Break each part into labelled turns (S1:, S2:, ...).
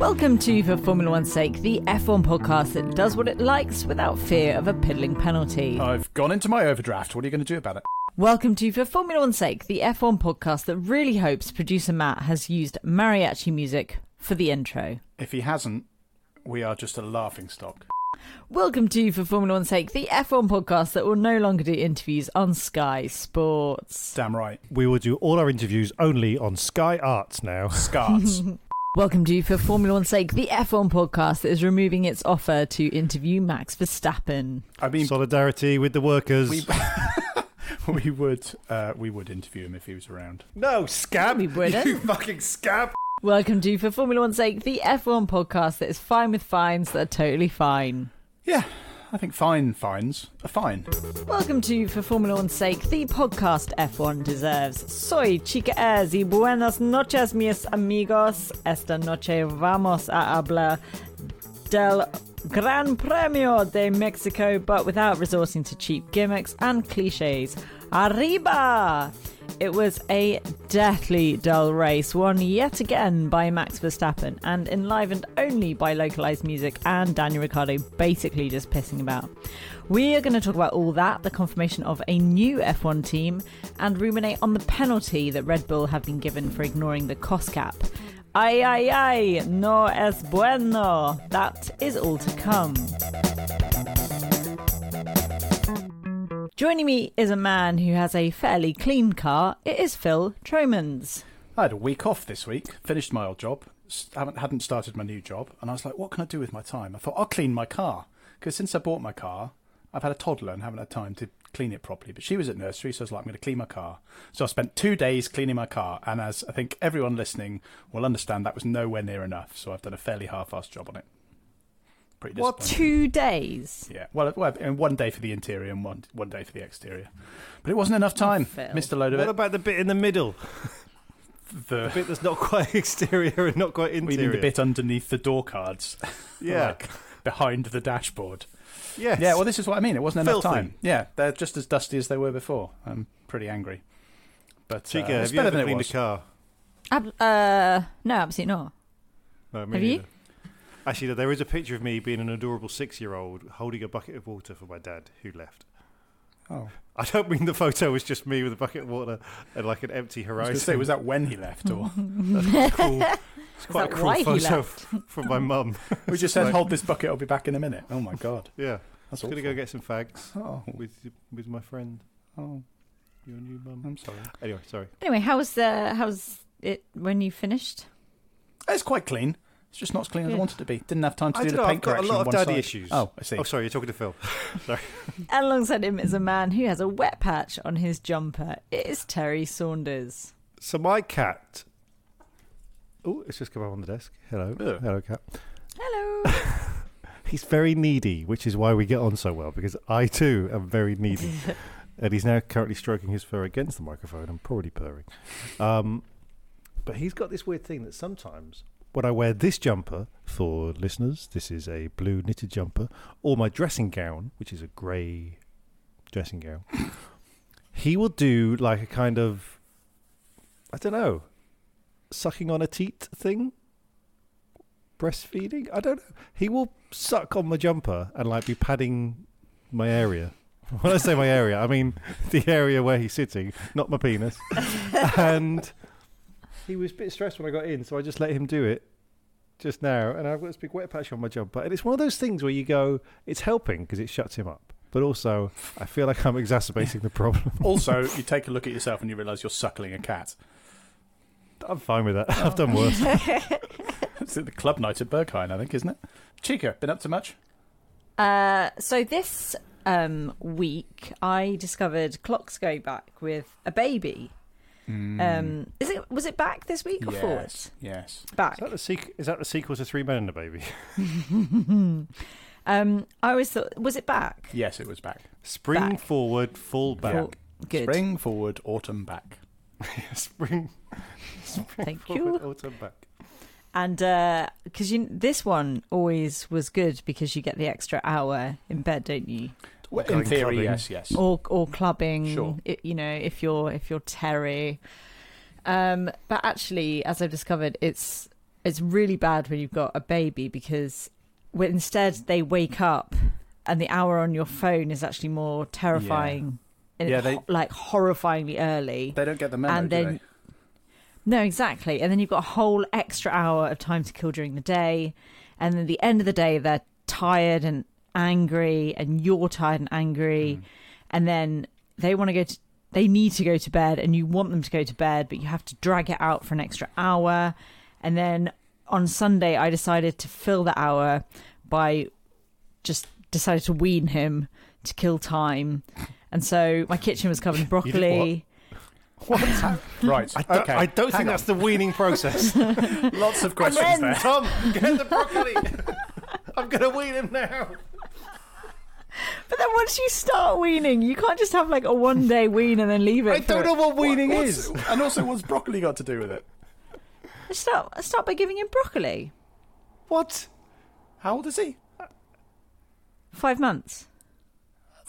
S1: Welcome to For Formula One's Sake, the F1 podcast that does what it likes without fear of a piddling penalty.
S2: I've gone into my overdraft. What are you going to do about it?
S1: Welcome to For Formula One's Sake, the F1 podcast that really hopes producer Matt has used mariachi music for the intro.
S2: If he hasn't, we are just a laughing stock.
S1: Welcome to For Formula One's Sake, the F1 podcast that will no longer do interviews on Sky Sports.
S2: Damn right.
S3: We will do all our interviews only on Sky Arts now.
S2: Scarts.
S1: Welcome to For Formula One's Sake, the F1 podcast that is removing its offer to interview Max Verstappen.
S2: I mean,
S3: Solidarity with the workers.
S2: we, we would uh, we would interview him if he was around.
S3: no, scab.
S1: We wouldn't.
S3: You fucking scab.
S1: Welcome to For Formula One's Sake, the F1 podcast that is fine with fines that are totally fine.
S2: Yeah, I think fine fines are fine.
S1: Welcome to For Formula One's Sake, the podcast F1 deserves. Soy Chica Ez y buenas noches, mis amigos. Esta noche vamos a hablar del Gran Premio de Mexico, but without resorting to cheap gimmicks and cliches. Arriba! It was a deathly dull race, won yet again by Max Verstappen and enlivened only by localized music and Daniel Ricciardo basically just pissing about. We are going to talk about all that, the confirmation of a new F1 team, and ruminate on the penalty that Red Bull have been given for ignoring the cost cap. Ay, ay, ay, no es bueno. That is all to come. Joining me is a man who has a fairly clean car. It is Phil Tromans.
S2: I had a week off this week. Finished my old job. Haven't hadn't started my new job, and I was like, what can I do with my time? I thought I'll clean my car because since I bought my car, I've had a toddler and haven't had time to clean it properly. But she was at nursery, so I was like, I'm going to clean my car. So I spent two days cleaning my car, and as I think everyone listening will understand, that was nowhere near enough. So I've done a fairly half-assed job on it. Pretty
S1: What, two days?
S2: Yeah, well, well, and one day for the interior and one one day for the exterior, but it wasn't enough time.
S1: Phil.
S2: Missed a load of
S3: What
S2: it.
S3: about the bit in the middle?
S2: the
S3: The bit that's not quite exterior and not quite
S2: we
S3: interior.
S2: mean the bit underneath the door cards,
S3: Yeah.
S2: like behind the dashboard.
S3: Yes.
S2: Yeah, well, this is what I mean. It wasn't enough time. Yeah, they're just as dusty as they were before. I'm pretty angry, but uh,
S3: Chica,
S2: it's
S3: have you
S2: better
S3: ever
S2: than it
S3: cleaned
S2: was.
S3: a car?
S1: Uh, no, absolutely not.
S3: No, me
S1: Have you?
S3: Neither. Actually, there is a picture of me being an adorable six-year-old holding a bucket of water for my dad, who left.
S2: Oh,
S3: I don't mean the photo was just me with a bucket of water and like an empty
S2: I was
S3: horizon.
S2: to say, was that when he left, or
S3: That's cool. It's quite
S1: that
S3: a cool photo
S1: left?
S3: f- from my mum.
S2: we just said, "Hold this bucket. I'll be back in a minute." Oh my god,
S3: Yeah,
S2: that's
S3: I'm gonna go get some fags
S2: Oh,
S3: with with my friend,
S2: oh,
S3: your new mum.
S2: I'm sorry.
S3: Anyway, sorry.
S1: Anyway, how's uh, how's it when you finished?
S2: It's quite clean. It's just not as clean as I
S1: Good.
S2: wanted to be. Didn't have time to
S3: I
S2: do the
S3: know,
S2: paint
S3: I've got a
S2: correction
S3: lot
S2: on
S3: of
S2: one
S3: daddy
S2: side.
S3: issues.
S2: Oh, I see.
S3: Oh, sorry, you're talking to Phil. sorry.
S1: And alongside him is a man who has a wet patch on his jumper. It is Terry Saunders.
S3: So my cat. Oh, it's just come up on the desk. Hello,
S2: Ugh.
S3: hello, cat.
S1: Hello.
S3: He's very needy, which is why we get on so well because I too am very needy. and he's now currently stroking his fur against the microphone and probably purring. Um, But he's got this weird thing that sometimes when I wear this jumper, for listeners, this is a blue knitted jumper, or my dressing gown, which is a grey dressing gown, he will do like a kind of, I don't know, sucking on a teat thing. Breastfeeding? I don't know. He will suck on my jumper and like be padding my area. When I say my area, I mean the area where he's sitting, not my penis. and he was a bit stressed when I got in, so I just let him do it just now. And I've got this big wet patch on my jumper. And it's one of those things where you go, it's helping because it shuts him up. But also, I feel like I'm exacerbating the problem.
S2: Also, you take a look at yourself and you realise you're suckling a cat.
S3: I'm fine with that. I've done worse.
S2: It's at the club night at Berghain, I think, isn't it? Chica, been up to much?
S1: Uh, so this um, week, I discovered clocks go back with a baby. Um, is it was it back this week or forward?
S2: yes, yes.
S1: Back.
S3: Is that the, sequ- is that the sequel to Three Men and a Baby?
S1: Um, I always thought was it back?
S2: Yes, it was back.
S3: Spring
S1: Back.
S3: forward, full back.
S1: For- Good.
S2: Spring forward, autumn back.
S3: Spring.
S1: Thank
S3: forward,
S1: you.
S3: autumn back.
S1: And because you, this one always was good because you get the extra hour in bed, don't you?
S2: Well, in theory,
S3: clubbing.
S2: yes, yes.
S1: Or or clubbing.
S2: Sure.
S1: i- you know, if you're if you're Terry. Um, but actually, as I've discovered, it's it's really bad when you've got a baby because when instead they wake up and the hour on your phone is actually more terrifying. And
S2: Yeah, they-
S1: ho- like horrifyingly early.
S2: They don't get the memo,
S1: and
S2: do
S1: then
S2: they?
S1: no exactly and then you've got a whole extra hour of time to kill during the day and then at the end of the day they're tired and angry and you're tired and angry
S2: Mm.
S1: and then they want to go to they need to go to bed and you want them to go to bed but you have to drag it out for an extra hour and then on sunday i decided to fill the hour by just decided to wean him to kill time and so my kitchen was covered in broccoli What?
S2: Right.
S3: I don't,
S2: okay.
S3: I don't
S2: hang
S3: think
S2: on.
S3: that's the weaning process.
S2: Lots of questions
S1: then-
S2: there.
S3: Tom, get the broccoli. I'm going to wean him now.
S1: But then once you start weaning, you can't just have like a one day wean and then leave it.
S3: I don't know what weaning
S2: What's-
S3: is.
S2: And also, what's broccoli got to do with it?
S1: Start start by giving him broccoli.
S3: What?
S2: How old is he?
S1: Five months.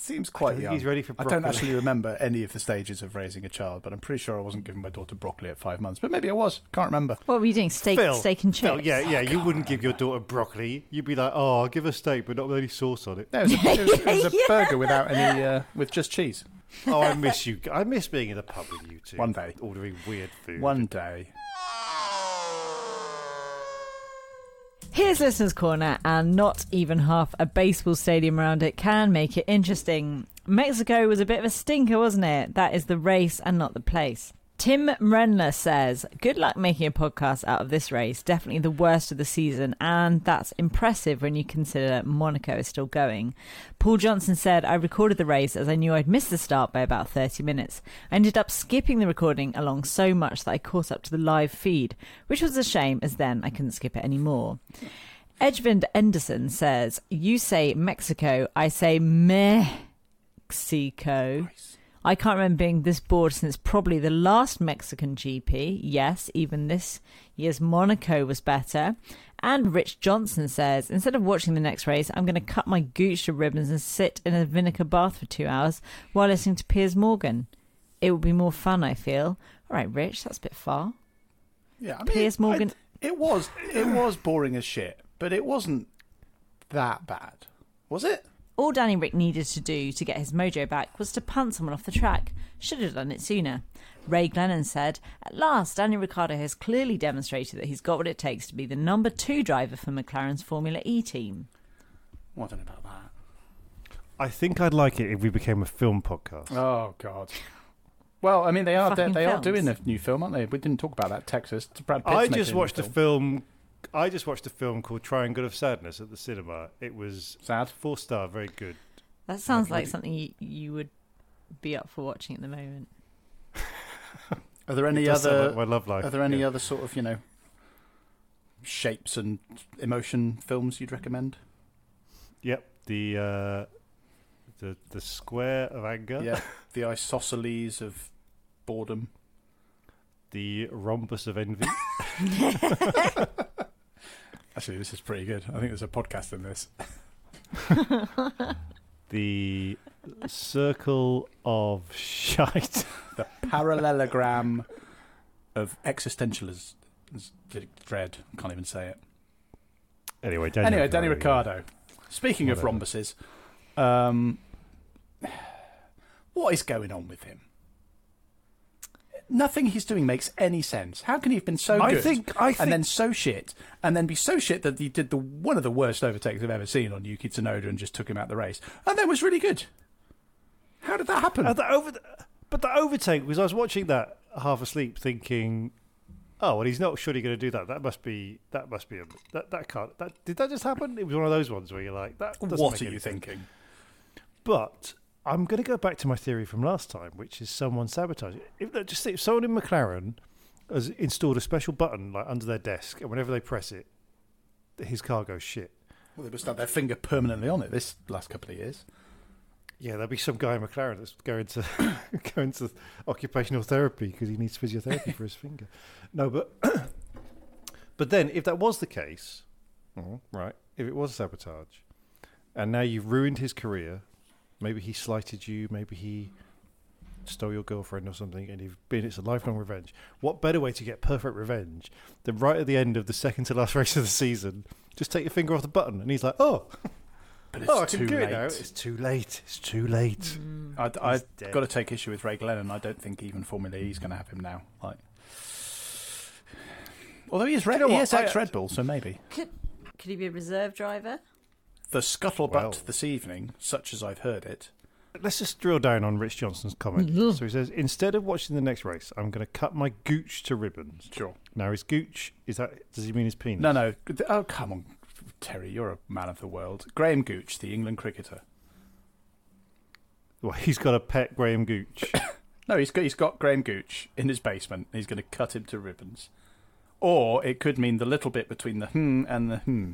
S2: That seems quite young.
S3: he's ready for
S2: I don't actually remember any of the stages of raising a child, but I'm pretty sure I wasn't giving my daughter broccoli at five months. But maybe I was. Can't remember.
S1: What were you doing? Steak,
S3: Phil,
S1: steak and chips.
S3: Phil, yeah, yeah. You wouldn't give your daughter broccoli. You'd be like, "Oh, I'll give her steak, but not with any sauce on it."
S2: No, it was a, it was, it was a
S1: Yeah.
S2: burger without any, uh, with just cheese.
S3: oh, I miss you. I miss being in a pub with you two.
S2: One day.
S3: ordering weird food.
S2: One day.
S1: Here's Listener's Corner, and not even half a baseball stadium around it can make it interesting. Mexico was a bit of a stinker, wasn't it? That is the race and not the place. Tim Renler says, Good luck making a podcast out of this race. Definitely the worst of the season, and that's impressive when you consider Monaco is still going. Paul Johnson said, I recorded the race as I knew I'd missed the start by about 30 minutes. I ended up skipping the recording along so much that I caught up to the live feed, which was a shame as then I couldn't skip it anymore. Edgevind Enderson says, You say Mexico, I say Mexico. I can't remember being this bored since probably the last Mexican GP. Yes, even this year's Monaco was better. And Rich Johnson says, instead of watching the next race, I'm going to cut my gooch to ribbons and sit in a vinegar bath for two hours while listening to Piers Morgan. It would be more fun, I feel. All right, Rich, that's a bit far.
S2: Yeah, I
S1: Piers Morgan-
S2: I- it was it was boring as shit, but it wasn't that bad, was it?
S1: All Danny Rick needed to do to get his mojo back was to punt someone off the track. Should have done it sooner. Ray Glennon said, At last, Danny Ricciardo has clearly demonstrated that he's got what it takes to be the number two driver for McLaren's Formula E team.
S2: Well, I don't know about that.
S3: I think I'd like it if we became a film podcast.
S2: Oh God. Well, I mean, they are they, they are doing a new film, aren't they? We didn't talk about that. Texas. Brad Pitt's
S3: I
S2: making
S3: just watched a
S2: film.
S3: film. I just watched a film called Triangle of Sadness at the cinema. It was
S2: Sad.
S3: four star, very good.
S1: That sounds like something you, you would be up for watching at the moment.
S2: Are there any
S3: It does sound
S2: other?
S3: like my love life.
S2: are there any
S3: yeah.
S2: other sort of you know shapes and emotion films you'd recommend?
S3: Yep, the uh, the the square of anger.
S2: Yeah, the isosceles of boredom.
S3: the rhombus of envy,
S2: Actually, this is pretty good. I think there's a podcast in this.
S3: the circle of shite.
S2: The parallelogram of existentialism. Dread. Can't even say it.
S3: Anyway, Danny
S2: anyway, Danny
S3: Ricciardo,
S2: Ricciardo. Speaking of rhombuses, um, what is going on with him? Nothing he's doing makes any sense. How can he have been so
S3: I
S2: good
S3: think- I think-
S2: and then so shit, and then be so shit that he did the one of the worst overtakes I've ever seen on Yuki Tsunoda and just took him out the race, and that was really good. How did that happen?
S3: Uh, the over, but the overtake was I was watching that half asleep, thinking, "Oh, well, he's not surely going to do that. That must be that must be a that that can't that did that just happen? It was one of those ones where you're like, that.
S2: what are you
S3: sense.
S2: thinking?
S3: But I'm going to go back to my theory from last time, which is someone sabotaging. If just if someone in McLaren has installed a special button like under their desk, and whenever they press it, his car goes shit.
S2: Well, they must have their finger permanently on it this last couple of years.
S3: Yeah, there'll be some guy in McLaren that's going to going to occupational therapy because he needs physiotherapy for his finger. No, but but then if that was the case, oh, right? If it was sabotage, and now you've ruined his career, maybe he slighted you, maybe he stole your girlfriend or something, and you've been it's a lifelong revenge. What better way to get perfect revenge than right at the end of the second to last race of the season, just take your finger off the button, and he's like, oh.
S2: But it's
S3: oh, I
S2: too
S3: can do
S2: late.
S3: it now. It's too late. It's too late. Mm.
S2: I, I've
S3: dead.
S2: got to take issue with Ray Glennon. I don't think even Formula E is going to have him now. Like, although he is, Red,
S3: know
S2: he
S3: what?
S2: is ex Red Bull, so maybe
S1: Could could he be a reserve driver?
S2: The scuttlebutt
S3: Well.
S2: this evening, such as I've heard it.
S3: Let's just drill down on Rich Johnson's comment. So he says, instead of watching the next race, I'm going to cut my gooch to ribbons.
S2: Sure.
S3: Now, his gooch is that? Does he mean his penis?
S2: No, no. Oh, come on, Terry. You're a man of the world. Graham Gooch, the England cricketer.
S3: Well, he's got a pet Graham Gooch.
S2: No, he's got he's got Graham Gooch in his basement. and He's going to cut him to ribbons. Or it could mean the little bit between the hmm and the hmm.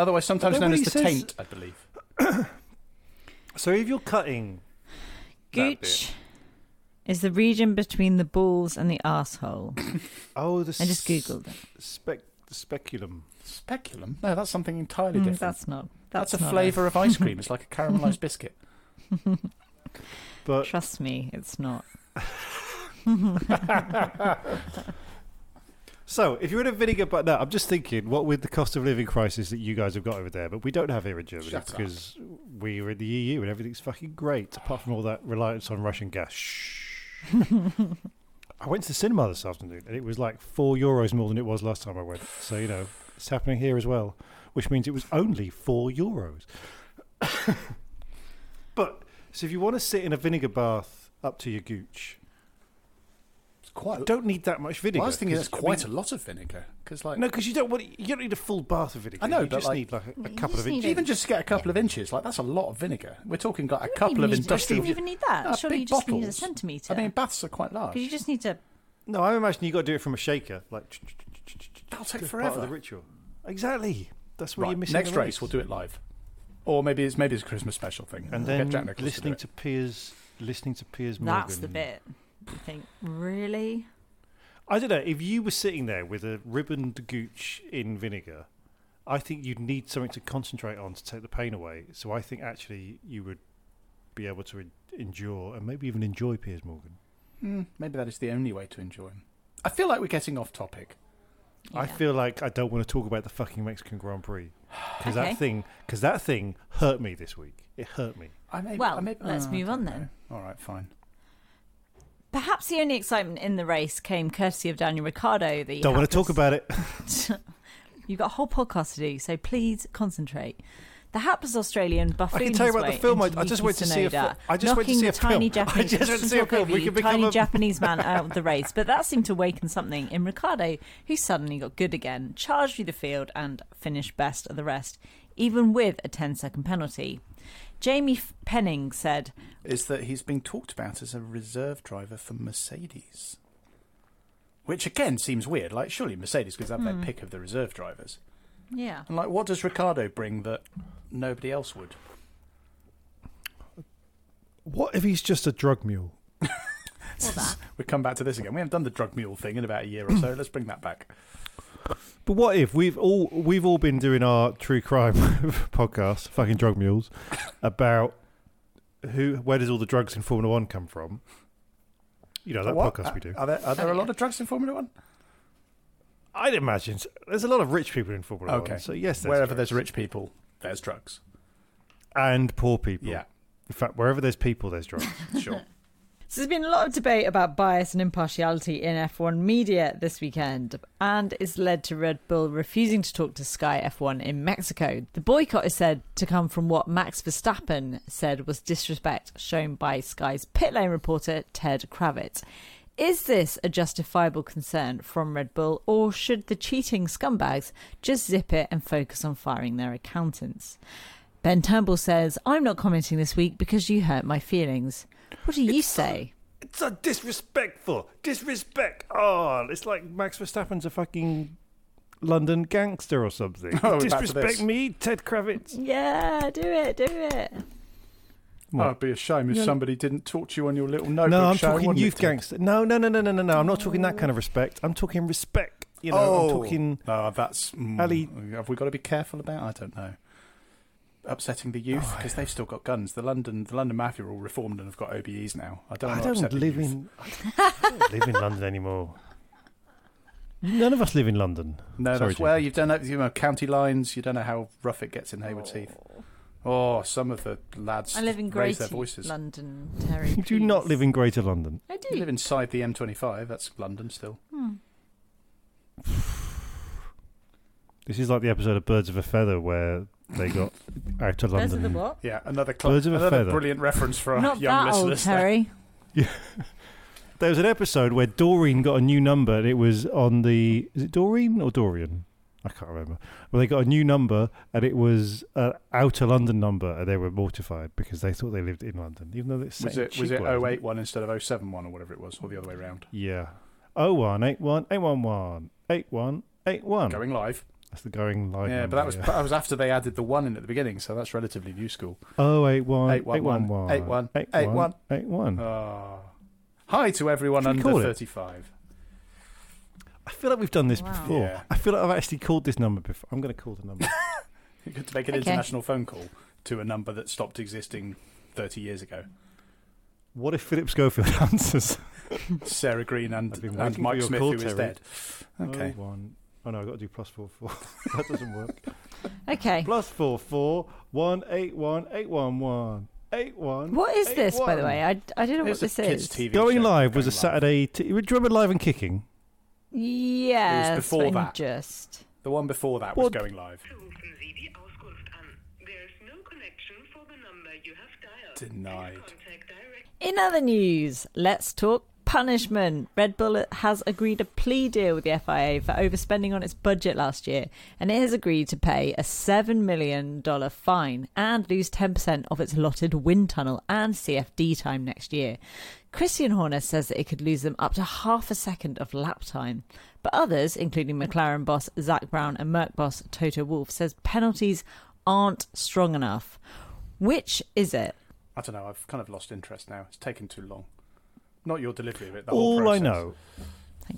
S2: Otherwise, sometimes known as the
S3: says-
S2: taint, I believe.
S3: so if you're cutting, that
S1: Gooch is the region between the balls and the asshole.
S3: oh, the
S1: I just googled it.
S3: spec, the speculum.
S2: Speculum? No, that's something entirely
S1: Mm,
S2: different.
S1: that's not.
S2: That's,
S1: That's,
S2: a
S1: not
S2: flavour of ice cream. It's like a caramelised biscuit.
S3: But
S1: Trust me, it's not.
S3: so if you're in a vinegar, but no, I'm just thinking, what with the cost of living crisis that you guys have got over there, but we don't have here in Germany
S2: Shut up.
S3: because we are in the EU and everything's fucking great, apart from all that reliance on Russian gas. Shh. I went to the cinema this afternoon and it was like four euros more than it was last time I went. So you know it's happening here as well, which means it was only four euros. but so if you want to sit in a vinegar bath up to your gooch,
S2: quite.
S3: don't need that much vinegar.
S2: well, I was thinking
S3: 'cause,
S2: that's
S3: I
S2: quite
S3: mean-
S2: a lot of vinegar. Because like,
S3: no, because you don't want you don't need a full bath of vinegar.
S2: I know,
S3: you
S2: but,
S3: just
S2: like-
S3: need like a, a couple of inches.
S2: even just to get a couple of inches, like that's a lot of vinegar. We're talking like a
S1: You
S2: couple of
S1: even
S2: industrial.
S1: You don't even need that.
S2: Ah,
S1: Surely
S2: big
S1: you just need a centimetre.
S2: I mean, baths are quite large.
S1: Because you just need to.
S3: No, I imagine you got to do it from a shaker, like
S2: That'll take
S3: part of
S2: forever.
S3: the ritual. Exactly. That's what
S2: Right,
S3: you're missing.
S2: next race, we'll do it live, or maybe it's maybe it's a Christmas special thing.
S3: and then
S2: get
S3: listening
S2: to,
S3: to Piers, listening to Piers Morgan.
S1: That's the bit. You think, really?
S3: I don't know. If you were sitting there with a ribboned gooch in vinegar, I think you'd need something to concentrate on to take the pain away. So I think actually you would be able to en- endure and maybe even enjoy Piers Morgan.
S2: Mm, maybe that is the only way to enjoy him. I feel like we're getting off topic.
S3: I feel like I don't want to talk about the fucking Mexican Grand Prix because
S1: Okay.
S3: that thing, because that thing hurt me this week. It hurt me.
S2: I may,
S1: Well,
S2: I may,
S1: let's
S2: oh,
S1: move on then.
S2: know. All right, fine.
S1: Perhaps the only excitement in the race came courtesy of Daniel Ricciardo. The
S3: Don't want to talk about it.
S1: You've got a whole podcast to do, so please concentrate. The hapless Australian buffooned
S3: I can tell you about the film. I, I just went to see a.
S1: Tsunoda,
S3: Fi- I just went to see a
S1: tiny
S3: film.
S1: Japanese,
S3: I just went to see a film. We can
S1: tiny
S3: a.
S1: Japanese man out of the race, but that seemed to awaken something in Ricciardo, who suddenly got good again, charged through the field, and finished best of the rest, even with a 10-second penalty. Jamie Penning said,
S2: Is that he's being talked about as a reserve driver for Mercedes, which again seems weird. Like, surely Mercedes could have
S1: Hmm.
S2: their pick of the reserve drivers.
S1: "Yeah,
S2: And like, what does Ricciardo bring that nobody else would?
S3: What if he's just a drug mule?
S1: well that."
S2: We come back to this again. We haven't done the drug mule thing in about a year or so. Let's bring that back.
S3: But what if we've all we've all been doing our true crime podcast, fucking drug mules, about who where does all the drugs in Formula One come from? You know that
S2: What?
S3: podcast we do.
S2: Are there, are there a lot of drugs in Formula One?
S3: I'd imagine so. there's a lot of rich people in Formula One.
S2: Okay.
S3: One. So yes, there's
S2: Wherever
S3: drugs.
S2: there's rich people, there's drugs.
S3: and poor people.
S2: Yeah.
S3: In fact, wherever there's people, there's drugs.
S2: Sure.
S1: So there's been a lot of debate about bias and impartiality in F1 media this weekend, and it's led to Red Bull refusing to talk to Sky F1 in Mexico. The boycott is said to come from what Max Verstappen said was disrespect shown by Sky's pit lane reporter Ted Kravitz. Is this a justifiable concern from Red Bull, or should the cheating scumbags just zip it and focus on firing their accountants? Ben Turnbull says, I'm not commenting this week because you hurt my feelings. What do you say?
S3: it's a disrespectful disrespect. Oh, it's like Max Verstappen's a fucking London gangster or something.
S2: Oh, we're back to
S3: disrespect me, Ted Kravitz.
S1: Yeah, do it, do it.
S2: Oh, it'd be a shame if somebody didn't talk to you on your little notebook
S3: No, I'm
S2: show,
S3: talking youth
S2: it,
S3: gangster. No, no, no, no, no, no, no. I'm not talking that kind of respect. I'm talking respect. You know,
S2: oh,
S3: I'm talking.
S2: Oh, that's. Mm,
S3: Ali-
S2: Have we got to be careful about? I don't know. Upsetting the youth
S3: Oh,
S2: because they've still got guns. The London, the London mafia are all reformed and have got OBEs now. I don't.
S3: I
S2: wanna upset
S3: don't
S2: the
S3: live
S2: youth.
S3: in. I don't live in London anymore. None of us live in London.
S2: No,
S3: Sorry,
S2: that's well.
S3: Jacob.
S2: You don't know, you know county lines. You don't know how rough it gets in Haywards oh. Heath. Oh, some of the lads
S1: I live in
S2: raise
S1: Greater
S2: their voices.
S1: London, Terry.
S3: You do not live in Greater London.
S1: I
S2: You
S1: do.
S2: live inside the M25. That's London still. Hmm.
S3: This is like the episode of Birds of a Feather where they got out of
S1: Birds
S3: London.
S1: of the what?
S2: Yeah, another cl-
S3: Birds of a
S2: another
S3: feather.
S2: brilliant reference for our
S1: Not
S2: young
S1: that old,
S2: listeners. there.
S1: Terry.
S3: There was an episode where Doreen got a new number and it was on the. Is it Doreen or Dorian? I can't remember. Well, they got a new number and it was an outer London number and they were mortified because they thought they lived in London, even though it's
S2: Was
S3: set in
S2: it was it
S3: Chigwell, isn't
S2: 081 instead of 071 or whatever it was, or the other way around?
S3: Yeah. Oh one eight one eight one one eight one eight one.
S2: Going live.
S3: That's the going live.
S2: yeah, but that was that was after they added the one in at the beginning, so that's relatively new school.
S3: oh eight
S2: Eight one one,
S3: one
S2: eight one,
S3: eight
S2: eight
S3: one
S2: one.
S3: eight one.
S2: Oh. Hi to everyone
S3: Should
S2: under 35.
S3: I feel like we've done this
S1: Wow.
S3: before.
S2: Yeah.
S3: I feel like I've actually called this number before. I'm going to call the number.
S2: You could make an
S1: Okay.
S2: international phone call to a number that stopped existing 30 years ago.
S3: what if Philip Schofield answers?
S2: Sarah Greene and, and Mike Smith, who is
S3: Terry.
S2: dead. Okay.
S3: Oh, one. Oh no, I've got to do plus four four. that doesn't work.
S1: Okay.
S3: plus four four one eight one eight one one eight one.
S1: What is
S3: eight
S1: this, by the way? I, I don't know what
S2: It's a
S1: this
S2: kids'
S1: is.
S2: TV
S3: Going
S2: show.
S3: live was a
S2: live.
S3: Saturday. T- you remember live and kicking?
S1: Yes.
S2: It was before that.
S1: Just.
S2: The one before that was going live.
S4: Rufen Sie die Auskunft an. There's no connection for the number you have dialed.
S2: Denied.
S4: Please contact direct
S1: In other news, let's talk punishment. Red Bull has agreed a plea deal with the FIA for overspending on its budget last year, and it has agreed to pay a $7 million fine and lose 10% of its allotted wind tunnel and CFD time next year. Christian Horner says that it could lose them up to half a second of lap time. But others, including McLaren boss Zak Brown and Merc boss Toto Wolff, says penalties aren't strong enough. Which is it?
S2: I don't know. I've kind of lost interest now. It's taken too long. Not your delivery of it. The whole
S3: All I know,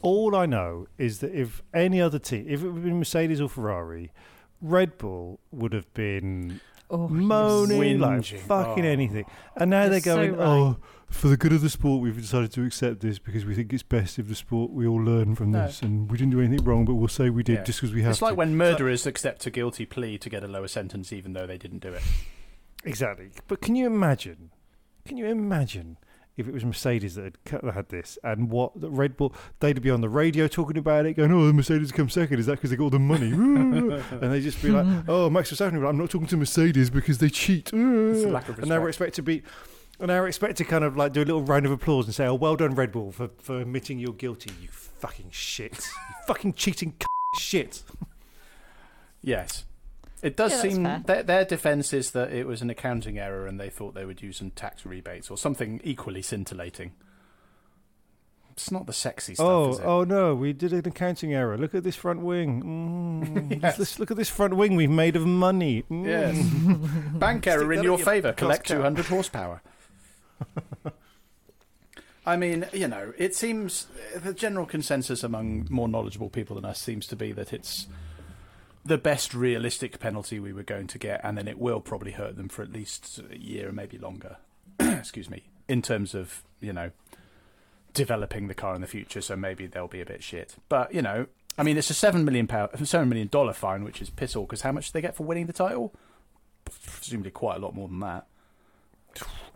S3: all I know is that if any other team, if it had been Mercedes or Ferrari, Red Bull would have been
S1: Oh,
S3: moaning like fucking
S2: Oh.
S3: anything, and now
S1: You're
S3: they're
S1: so
S3: going,
S1: right.
S3: "Oh, for the good of the sport, we've decided to accept this because we think it's best if the sport we all learn from
S2: No.
S3: this, and we didn't do anything wrong, but we'll say we did
S2: Yeah.
S3: just because we have
S2: It's like
S3: to."
S2: when murderers accept a guilty plea to get a lower sentence, even though they didn't do it.
S3: Exactly. But can you imagine? Can you imagine if it was Mercedes that had had this and what the Red Bull they'd be on the radio talking about it, going, "Oh, the Mercedes come second. Is that because they got all the money?" and they just be like, "Oh, Max Verstappen, I'm not talking to Mercedes because they cheat."
S2: It's a lack of
S3: and now we're expected to be. And now we're expected to kind of like do a little round of applause and say, "Oh, well done, Red Bull, for, for admitting you're guilty. You fucking shit. you fucking cheating shit."
S2: Yes. It does
S1: Yeah,
S2: seem
S1: fair.
S2: their, their defence is that it was an accounting error and they thought they would use some tax rebates or something equally scintillating. It's not the sexy stuff,
S3: Oh,
S2: is it?
S3: oh no! We did an accounting error. Look at this front wing. Mm.
S2: Yes.
S3: let's, let's look at this front wing we've made of money. Mm.
S2: Yes. Bank error in your
S3: your
S2: favour. Collect 200 horsepower. I mean, you know, it seems the general consensus among more knowledgeable people than us seems to be that it's the best realistic penalty we were going to get, and then it will probably hurt them for at least a year, and maybe longer. Excuse me. In terms of you know developing the car in the future, so maybe they'll be a bit shit. But you know, I mean, it's a seven million pound, seven million dollar fine, which is piss all. Because how much do they get for winning the title? Presumably, quite a lot more than that.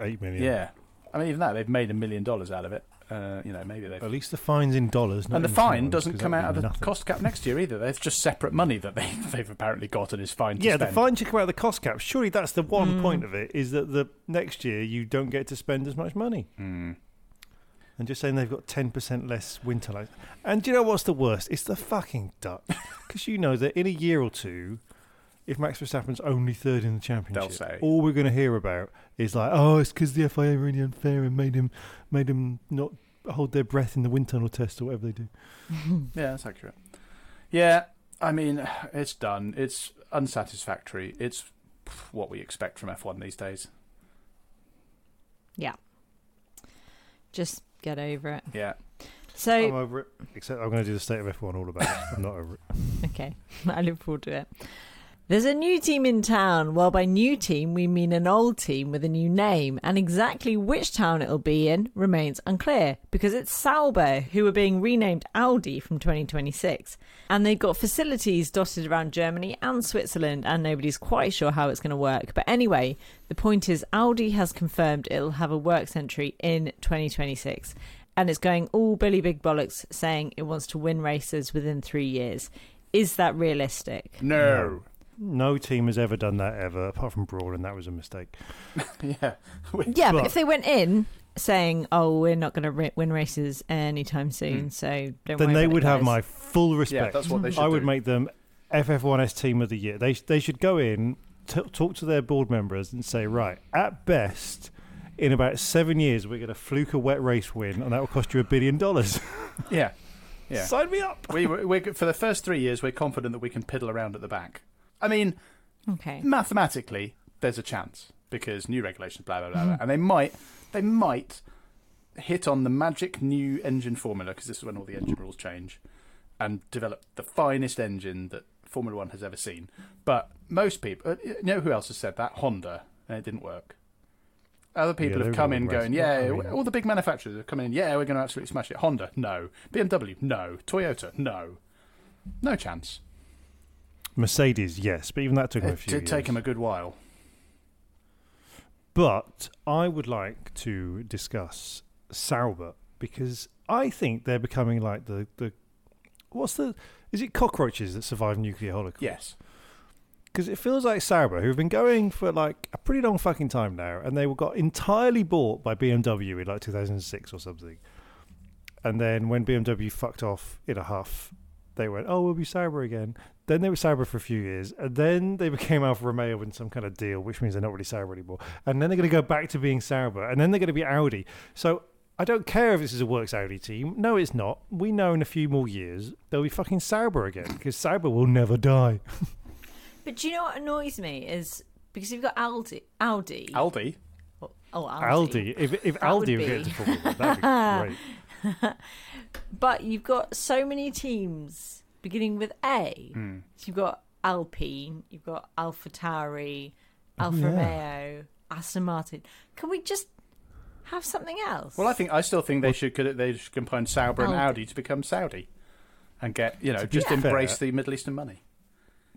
S3: Eight million.
S2: Yeah, I mean, even that they've made a million dollars out of it. Uh, you know, maybe they've.
S3: At least the fine's in dollars. not
S2: And the fine
S3: pounds,
S2: doesn't come out of the
S3: nothing.
S2: cost cap next year either. It's just separate money that they, they've apparently got and is fine to
S3: Yeah,
S2: spend.
S3: the fine should come out of the cost cap. Surely that's the one
S1: Mm.
S3: point of it is that the next year you don't get to spend as much money.
S2: Mm.
S3: And just saying they've got ten percent less winter lights. And do you know what's the worst? It's the fucking Dutch, because you know that in a year or two, if Max Verstappen's only third in the championship,
S2: say.
S3: all we're going to hear about is like, oh, it's because the FIA were really unfair and made him made him not hold their breath in the wind tunnel test or whatever they do.
S2: Yeah, that's accurate. Yeah, I mean, it's done. It's unsatisfactory. It's what we expect from F1 these days.
S1: Yeah. Just get over it.
S2: Yeah.
S3: So I'm
S1: So,
S3: over it. Except I'm going to do the state of F1 all about it. I'm not over it.
S1: okay, I look forward to it. There's a new team in town. Well, by new team, we mean an old team with a new name, and exactly which town it'll be in remains unclear because it's Sauber, who are being renamed Audi from 2026. And they've got facilities dotted around Germany and Switzerland, and nobody's quite sure how it's going to work. But anyway, the point is, Audi has confirmed it'll have a works entry in 2026. And it's going all Billy Big Bollocks saying it wants to win races within three years. Is that realistic?
S2: No.
S3: No team has ever done that ever, apart from Brawn, and that was a mistake.
S2: yeah.
S1: Yeah, but
S3: But-
S1: if they went in saying, "Oh, we're not going to ri- win races anytime mm. soon," so don't
S3: then
S1: worry
S3: they
S1: about
S3: would
S1: it,
S3: have my full respect.
S2: Yeah, that's what they should
S3: I would
S2: do.
S3: make them FF1S Team of the Year. They they should go in, t- talk to their board members, and say, right, at best, in about seven years, we're going to fluke a wet race win, and that will cost you a billion dollars.
S2: Yeah. Yeah.
S3: Sign me up.
S2: we, we, for the first three years, we're confident that we can piddle around at the back. I mean,
S1: Okay.
S2: mathematically, there's a chance because new regulations, blah blah blah, blah. and they might, they might hit on the magic new engine formula because this is when all the engine rules change, and develop the finest engine that Formula One has ever seen. But most people, uh, you know, who else has said that? Honda, and it didn't work. Other people
S3: Yeah,
S2: have come in
S3: gonna
S2: yeah,
S3: I mean-
S2: all the big manufacturers have come in, yeah, we're going to absolutely smash it. Honda, no. BMW, no. Toyota, no. No chance.
S3: Mercedes, yes, but even that took them a
S2: It
S3: few
S2: did
S3: years.
S2: take them a good while.
S3: But I would like to discuss Sauber because I think they're becoming like the the what's the is it cockroaches that survive nuclear holocaust?
S2: Yes.
S3: because it feels like Sauber, who've been going for like a pretty long fucking time now, and they were got entirely bought by BMW in like 2006 or something. And then when BMW fucked off in a huff, they went, "Oh, we'll be Sauber again." Then they were Sauber for a few years, and then they became Alfa Romeo in some kind of deal, which means they're not really Sauber anymore. And then they're going to go back to being Sauber, and then they're going to be Audi. So I don't care if this is a works Audi team. No, it's not. We know in a few more years they'll be fucking Sauber again because Sauber will never die.
S1: But do you know what annoys me is because you've got Aldi, Audi.
S2: Aldi.
S1: oh, Aldi.
S3: Aldi. If if
S1: That
S3: Aldi
S1: would
S3: would
S1: be-
S3: get to Formula One, that'd be great.
S1: But you've got so many teams beginning with A.
S3: Hmm.
S1: So you've got Alpine, you've got Alpha Tauri, Alfa
S3: Oh, yeah.
S1: Romeo, Aston Martin. Can we just have something else?
S2: Well, I think I still think they should could they should combine Sauber and Audi to become Saudi, and get you know
S3: To be
S2: just embrace the Middle Eastern money.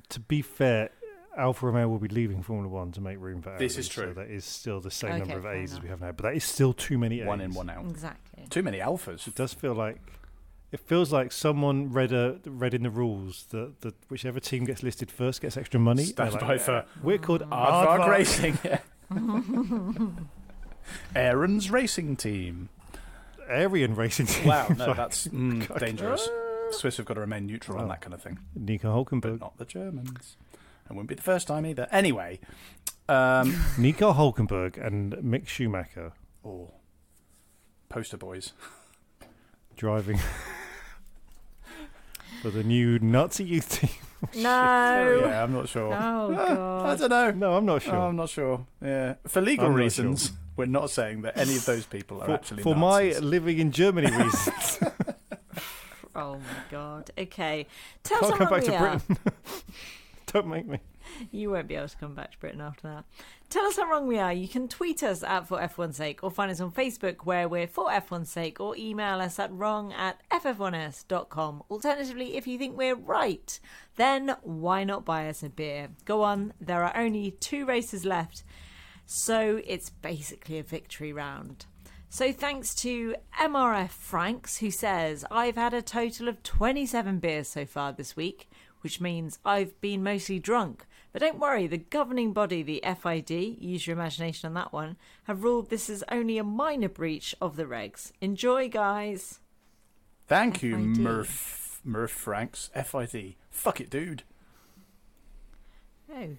S3: To be fair, Alfa Romeo will be leaving Formula One to make room for Audi.
S2: This is true.
S3: So that is still the same
S1: Okay,
S3: number of
S1: fair
S3: A's as we have now, but that is still too many A's.
S2: One in, one out.
S1: exactly.
S2: Too many alphas.
S3: It does feel like it feels like someone read a read in the rules that, that whichever team gets listed first gets extra money.
S2: Stand
S3: They're
S2: by for
S3: We're called
S2: Aardvark
S3: Aardvark.
S2: Racing. Aaron's racing team.
S3: Aryan Racing Team.
S2: Wow, no,
S3: Sorry.
S2: that's mm, dangerous. Swiss have got to remain neutral on that kind of thing,
S3: Nico
S2: but
S3: Hulkenberg.
S2: not the Germans. It wouldn't be the first time either. Anyway, um,
S3: Nico Hulkenberg and Mick Schumacher
S2: oh, poster boys.
S3: driving for the new Nazi youth team.
S1: Oh, no.
S2: Yeah, I'm not sure.
S1: Oh
S2: I
S1: god.
S2: don't know.
S3: No, I'm not sure.
S2: Oh, I'm not sure. Yeah, for legal
S3: I'm not
S2: reasons. We're not saying that any of those people are
S3: For,
S2: actually
S3: for my living in Germany reasons.
S1: Oh my god. Okay. Tell us
S3: Can't
S1: how
S3: come back to
S1: are.
S3: Britain. Don't make me.
S1: You won't be able to come back to Britain after that. Tell us how wrong we are. You can tweet us at For F1's Sake or find us on Facebook where we're For F1's Sake or email us at wrong at ff1s.com. Alternatively, if you think we're right, then why not buy us a beer? Go on, there are only two races left, so it's basically a victory round. So thanks to MRF Franks, who says, I've had a total of 27 beers so far this week, which means I've been mostly drunk. But don't worry, the governing body, the FID, use your imagination on that one, have ruled this is only a minor breach of the regs. Enjoy, guys.
S2: Thank you,
S1: FID.
S2: Murph Murph Franks. FID. Fuck it, dude.
S1: Oh,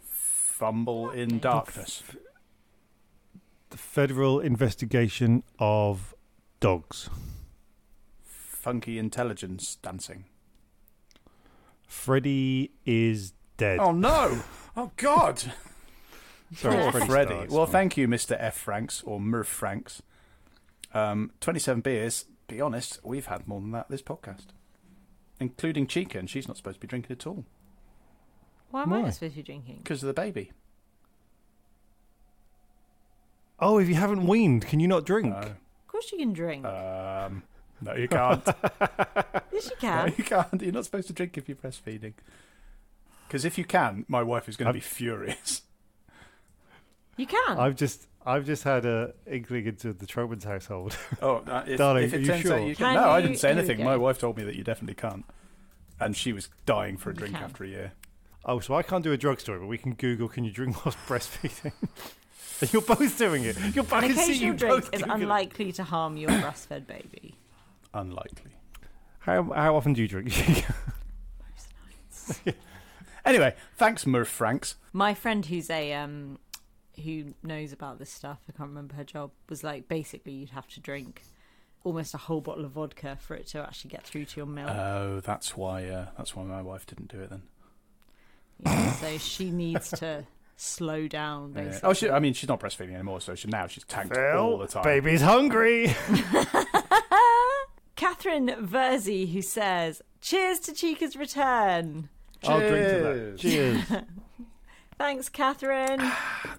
S2: Fumble in darkness.
S3: The Federal Investigation of Dogs.
S2: Funky intelligence dancing.
S3: Freddy is dead.
S2: Oh no! Oh God!
S3: Sorry,
S2: Poor
S3: Freddy
S2: Freddy.
S3: starts.
S2: Well, thank you, Mr. F. Franks or Murph Franks. Um, 27 beers. Be honest, we've had more than that this podcast, including Chica, and she's not supposed to be drinking at all
S1: why am I
S3: Why?
S1: not supposed to be drinking?
S2: because of the baby.
S3: Oh, if you haven't weaned, can you not drink?
S2: No.
S1: Of course you can drink.
S2: Um, no, you can't.
S1: yes, you
S2: no,
S1: can.
S2: you can't. You're not supposed to drink if you're breastfeeding. Because if you can, my wife is going to be furious.
S1: You can.
S3: I've just I've just had a inkling into the Tromans household.
S2: Oh, uh, if,
S3: Darling,
S2: if
S3: are you
S2: turns out
S3: sure?
S2: you
S1: Can
S2: can. No, I
S1: you-
S2: didn't say
S1: here we
S2: anything.
S1: go.
S2: My wife told me that you definitely can't. And she was dying for a drink
S1: can.
S2: after a year.
S3: oh, so I can't do a drug story, but we can Google can you drink whilst breastfeeding? And You're both doing it. You're I
S1: An
S3: can see you
S1: occasional drink
S3: both
S1: is
S3: Googling it.
S1: unlikely to harm your breastfed baby.
S2: Unlikely.
S3: How how often do you drink?
S2: Anyway, thanks, Murph Franks.
S1: My friend who's a um who knows about this stuff, I can't remember her job, was like basically you'd have to drink almost a whole bottle of vodka for it to actually get through to your milk.
S2: Oh, that's why. Uh, that's why my wife didn't do it then.
S1: Yeah, so she needs to slow down
S2: Yeah.
S1: basically.
S2: Oh, she, I mean, she's not breastfeeding anymore, so she, now she's tanked all the time.
S3: baby's hungry.
S1: Catherine Verzi who says, Cheers to Chica's return.
S3: I'll drink to that. Cheers.
S1: Thanks, Catherine.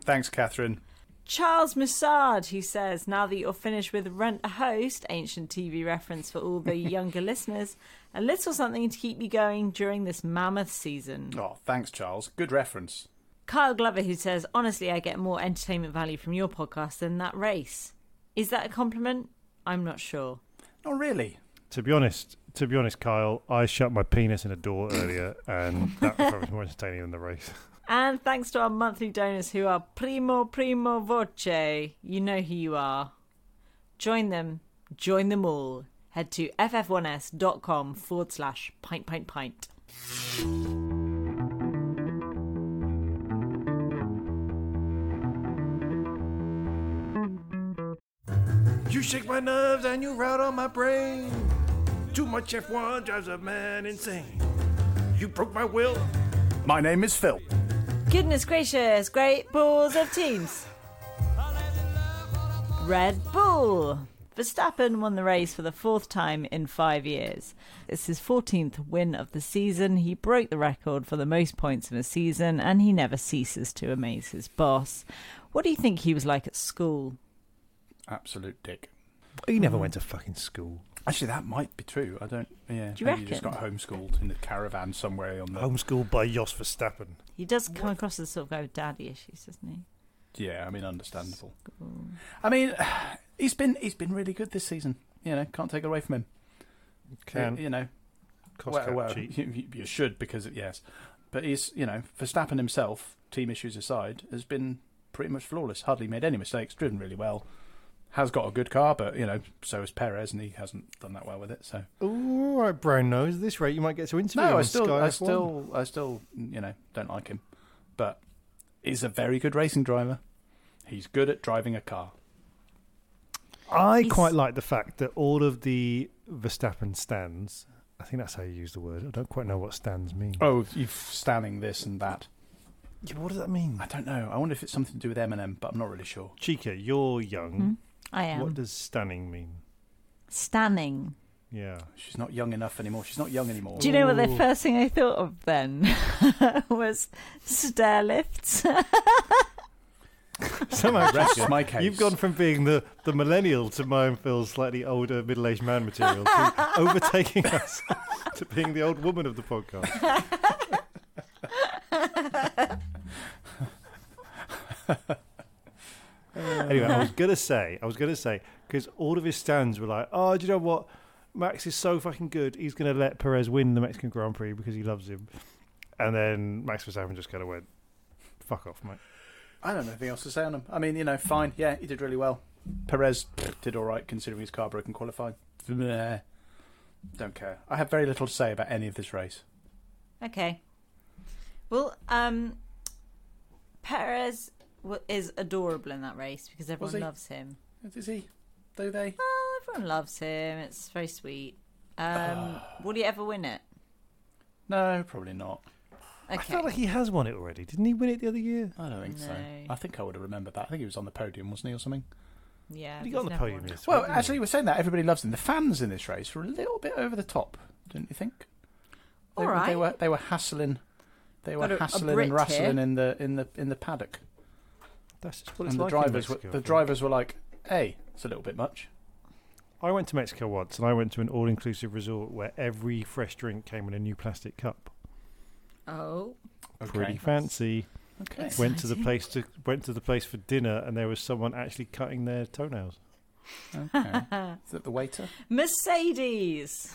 S2: Thanks, Catherine.
S1: Charles Mussard, who says, now that you're finished with Rent a Host, ancient TV reference for all the younger listeners, a little something to keep you going during this mammoth season.
S2: Oh, thanks, Charles. Good reference.
S1: Kyle Glover, who says, honestly, I get more entertainment value from your podcast than that race. Is that a compliment? I'm not sure.
S2: Not really?
S3: to be honest, to be honest, Kyle, I shut my penis in a door earlier, and that was probably more entertaining than the race.
S1: And thanks to our monthly donors who are primo primo voce. You know who you are. Join them. Join them all. Head to ff1s.com forward slash pint pint pint.
S3: You shake my nerves and you rout on my brain. Too much F1 drives a man insane. You broke my will.
S2: My name is Phil.
S1: Goodness gracious, great balls of teams. Red Bull. Verstappen won the race for the fourth time in five years. It's his 14th win of the season. He broke the record for the most points in a season, and he never ceases to amaze his boss. What do you think he was like at school?
S2: Absolute dick.
S3: He never went to fucking school.
S2: Actually, that might be true. I don't. Yeah.
S1: Do you
S2: maybe he just got homeschooled in the caravan somewhere on the.
S3: Homeschooled by Jos Verstappen.
S1: He does come across as the sort of guy with daddy issues, doesn't he?
S2: Yeah, I mean, understandable. I mean, he's been he's been really good this season. You know, can't take it away from him.
S3: Can
S2: you know?
S3: cost
S2: well, well, you, you should because it, yes, but he's you know Verstappen himself, team issues aside, has been pretty much flawless. Hardly made any mistakes. Driven really well. Has got a good car, but you know so has Perez, and he hasn't done that well with it. So
S3: Ooh, all right, brown nose. At this rate, you might get to interview
S2: no, I still,
S3: Sky
S2: I
S3: F1.
S2: still, I still, you know, don't like him, but he's a very good racing driver. He's good at driving a car.
S3: I
S1: He's-
S3: quite like the fact that all of the Verstappen stands. I think that's how you use the word. I don't quite know what stands mean.
S2: Oh, you're standing this and that.
S3: Yeah, what does that mean?
S2: I don't know. I wonder if it's something to do with Eminem, but I'm not really sure.
S3: Chica, you're young. Hmm?
S1: I am.
S3: What does stunning mean?
S1: Stunning.
S3: Yeah.
S2: She's not young enough anymore. She's not young anymore.
S1: Do you know what the first thing I thought of then was stair lifts?
S3: Somehow,
S2: Rest my case.
S3: you've gone from being the, the millennial to mine Phil's slightly older middle aged man material to overtaking us to being the old woman of the podcast. anyway, I was gonna say, I was gonna say, because all of his stands were like, "Oh, do you know what? Max is so fucking good. He's gonna let Perez win the Mexican Grand Prix because he loves him." And then Max Verstappen just kind of went, "Fuck off, mate."
S2: I don't know anything else to say on him. I mean, you know, fine. Yeah, he did really well. Perez did all right considering his car broke in qualifying. Bleh. Don't care. I have very little to say about any of this race.
S1: okay. Well, um, Perez w- is adorable in that race because everyone loves him.
S2: Is he? Do they?
S1: Oh, everyone loves him. It's very sweet. Um, will he ever win it?
S2: No, probably not.
S3: I felt like he has won it already. Didn't he win it the other year?
S2: I don't think so.
S1: No.
S2: I think I would have remembered that. I think he was on the podium, wasn't he, or something?
S1: yeah.
S3: He
S1: he's
S3: got on the podium this
S2: Well,
S3: week, didn't
S2: actually,
S3: he?
S2: we're saying that everybody loves him. The fans in this race were a little bit over the top, don't you think? They,
S1: All
S2: were- they
S1: right.
S2: were they were hassling, they were
S1: Got a- a
S2: hassling
S1: Brit
S2: and rustling
S1: here.
S2: in the in the in the paddock,
S3: That's just what it's
S2: and the
S3: like. in
S2: drivers were
S3: Mexico, I
S2: the drivers were like, "Hey, it's a little bit much."
S3: I went to Mexico once, and I went to an all-inclusive resort where every fresh drink came in a new plastic cup.
S1: Oh,
S3: Pretty
S2: Okay.
S3: fancy.
S2: Okay.
S3: Went to the place to went to the place for dinner, and there was someone actually cutting their toenails.
S2: okay. Is that the waiter?
S1: Mercedes.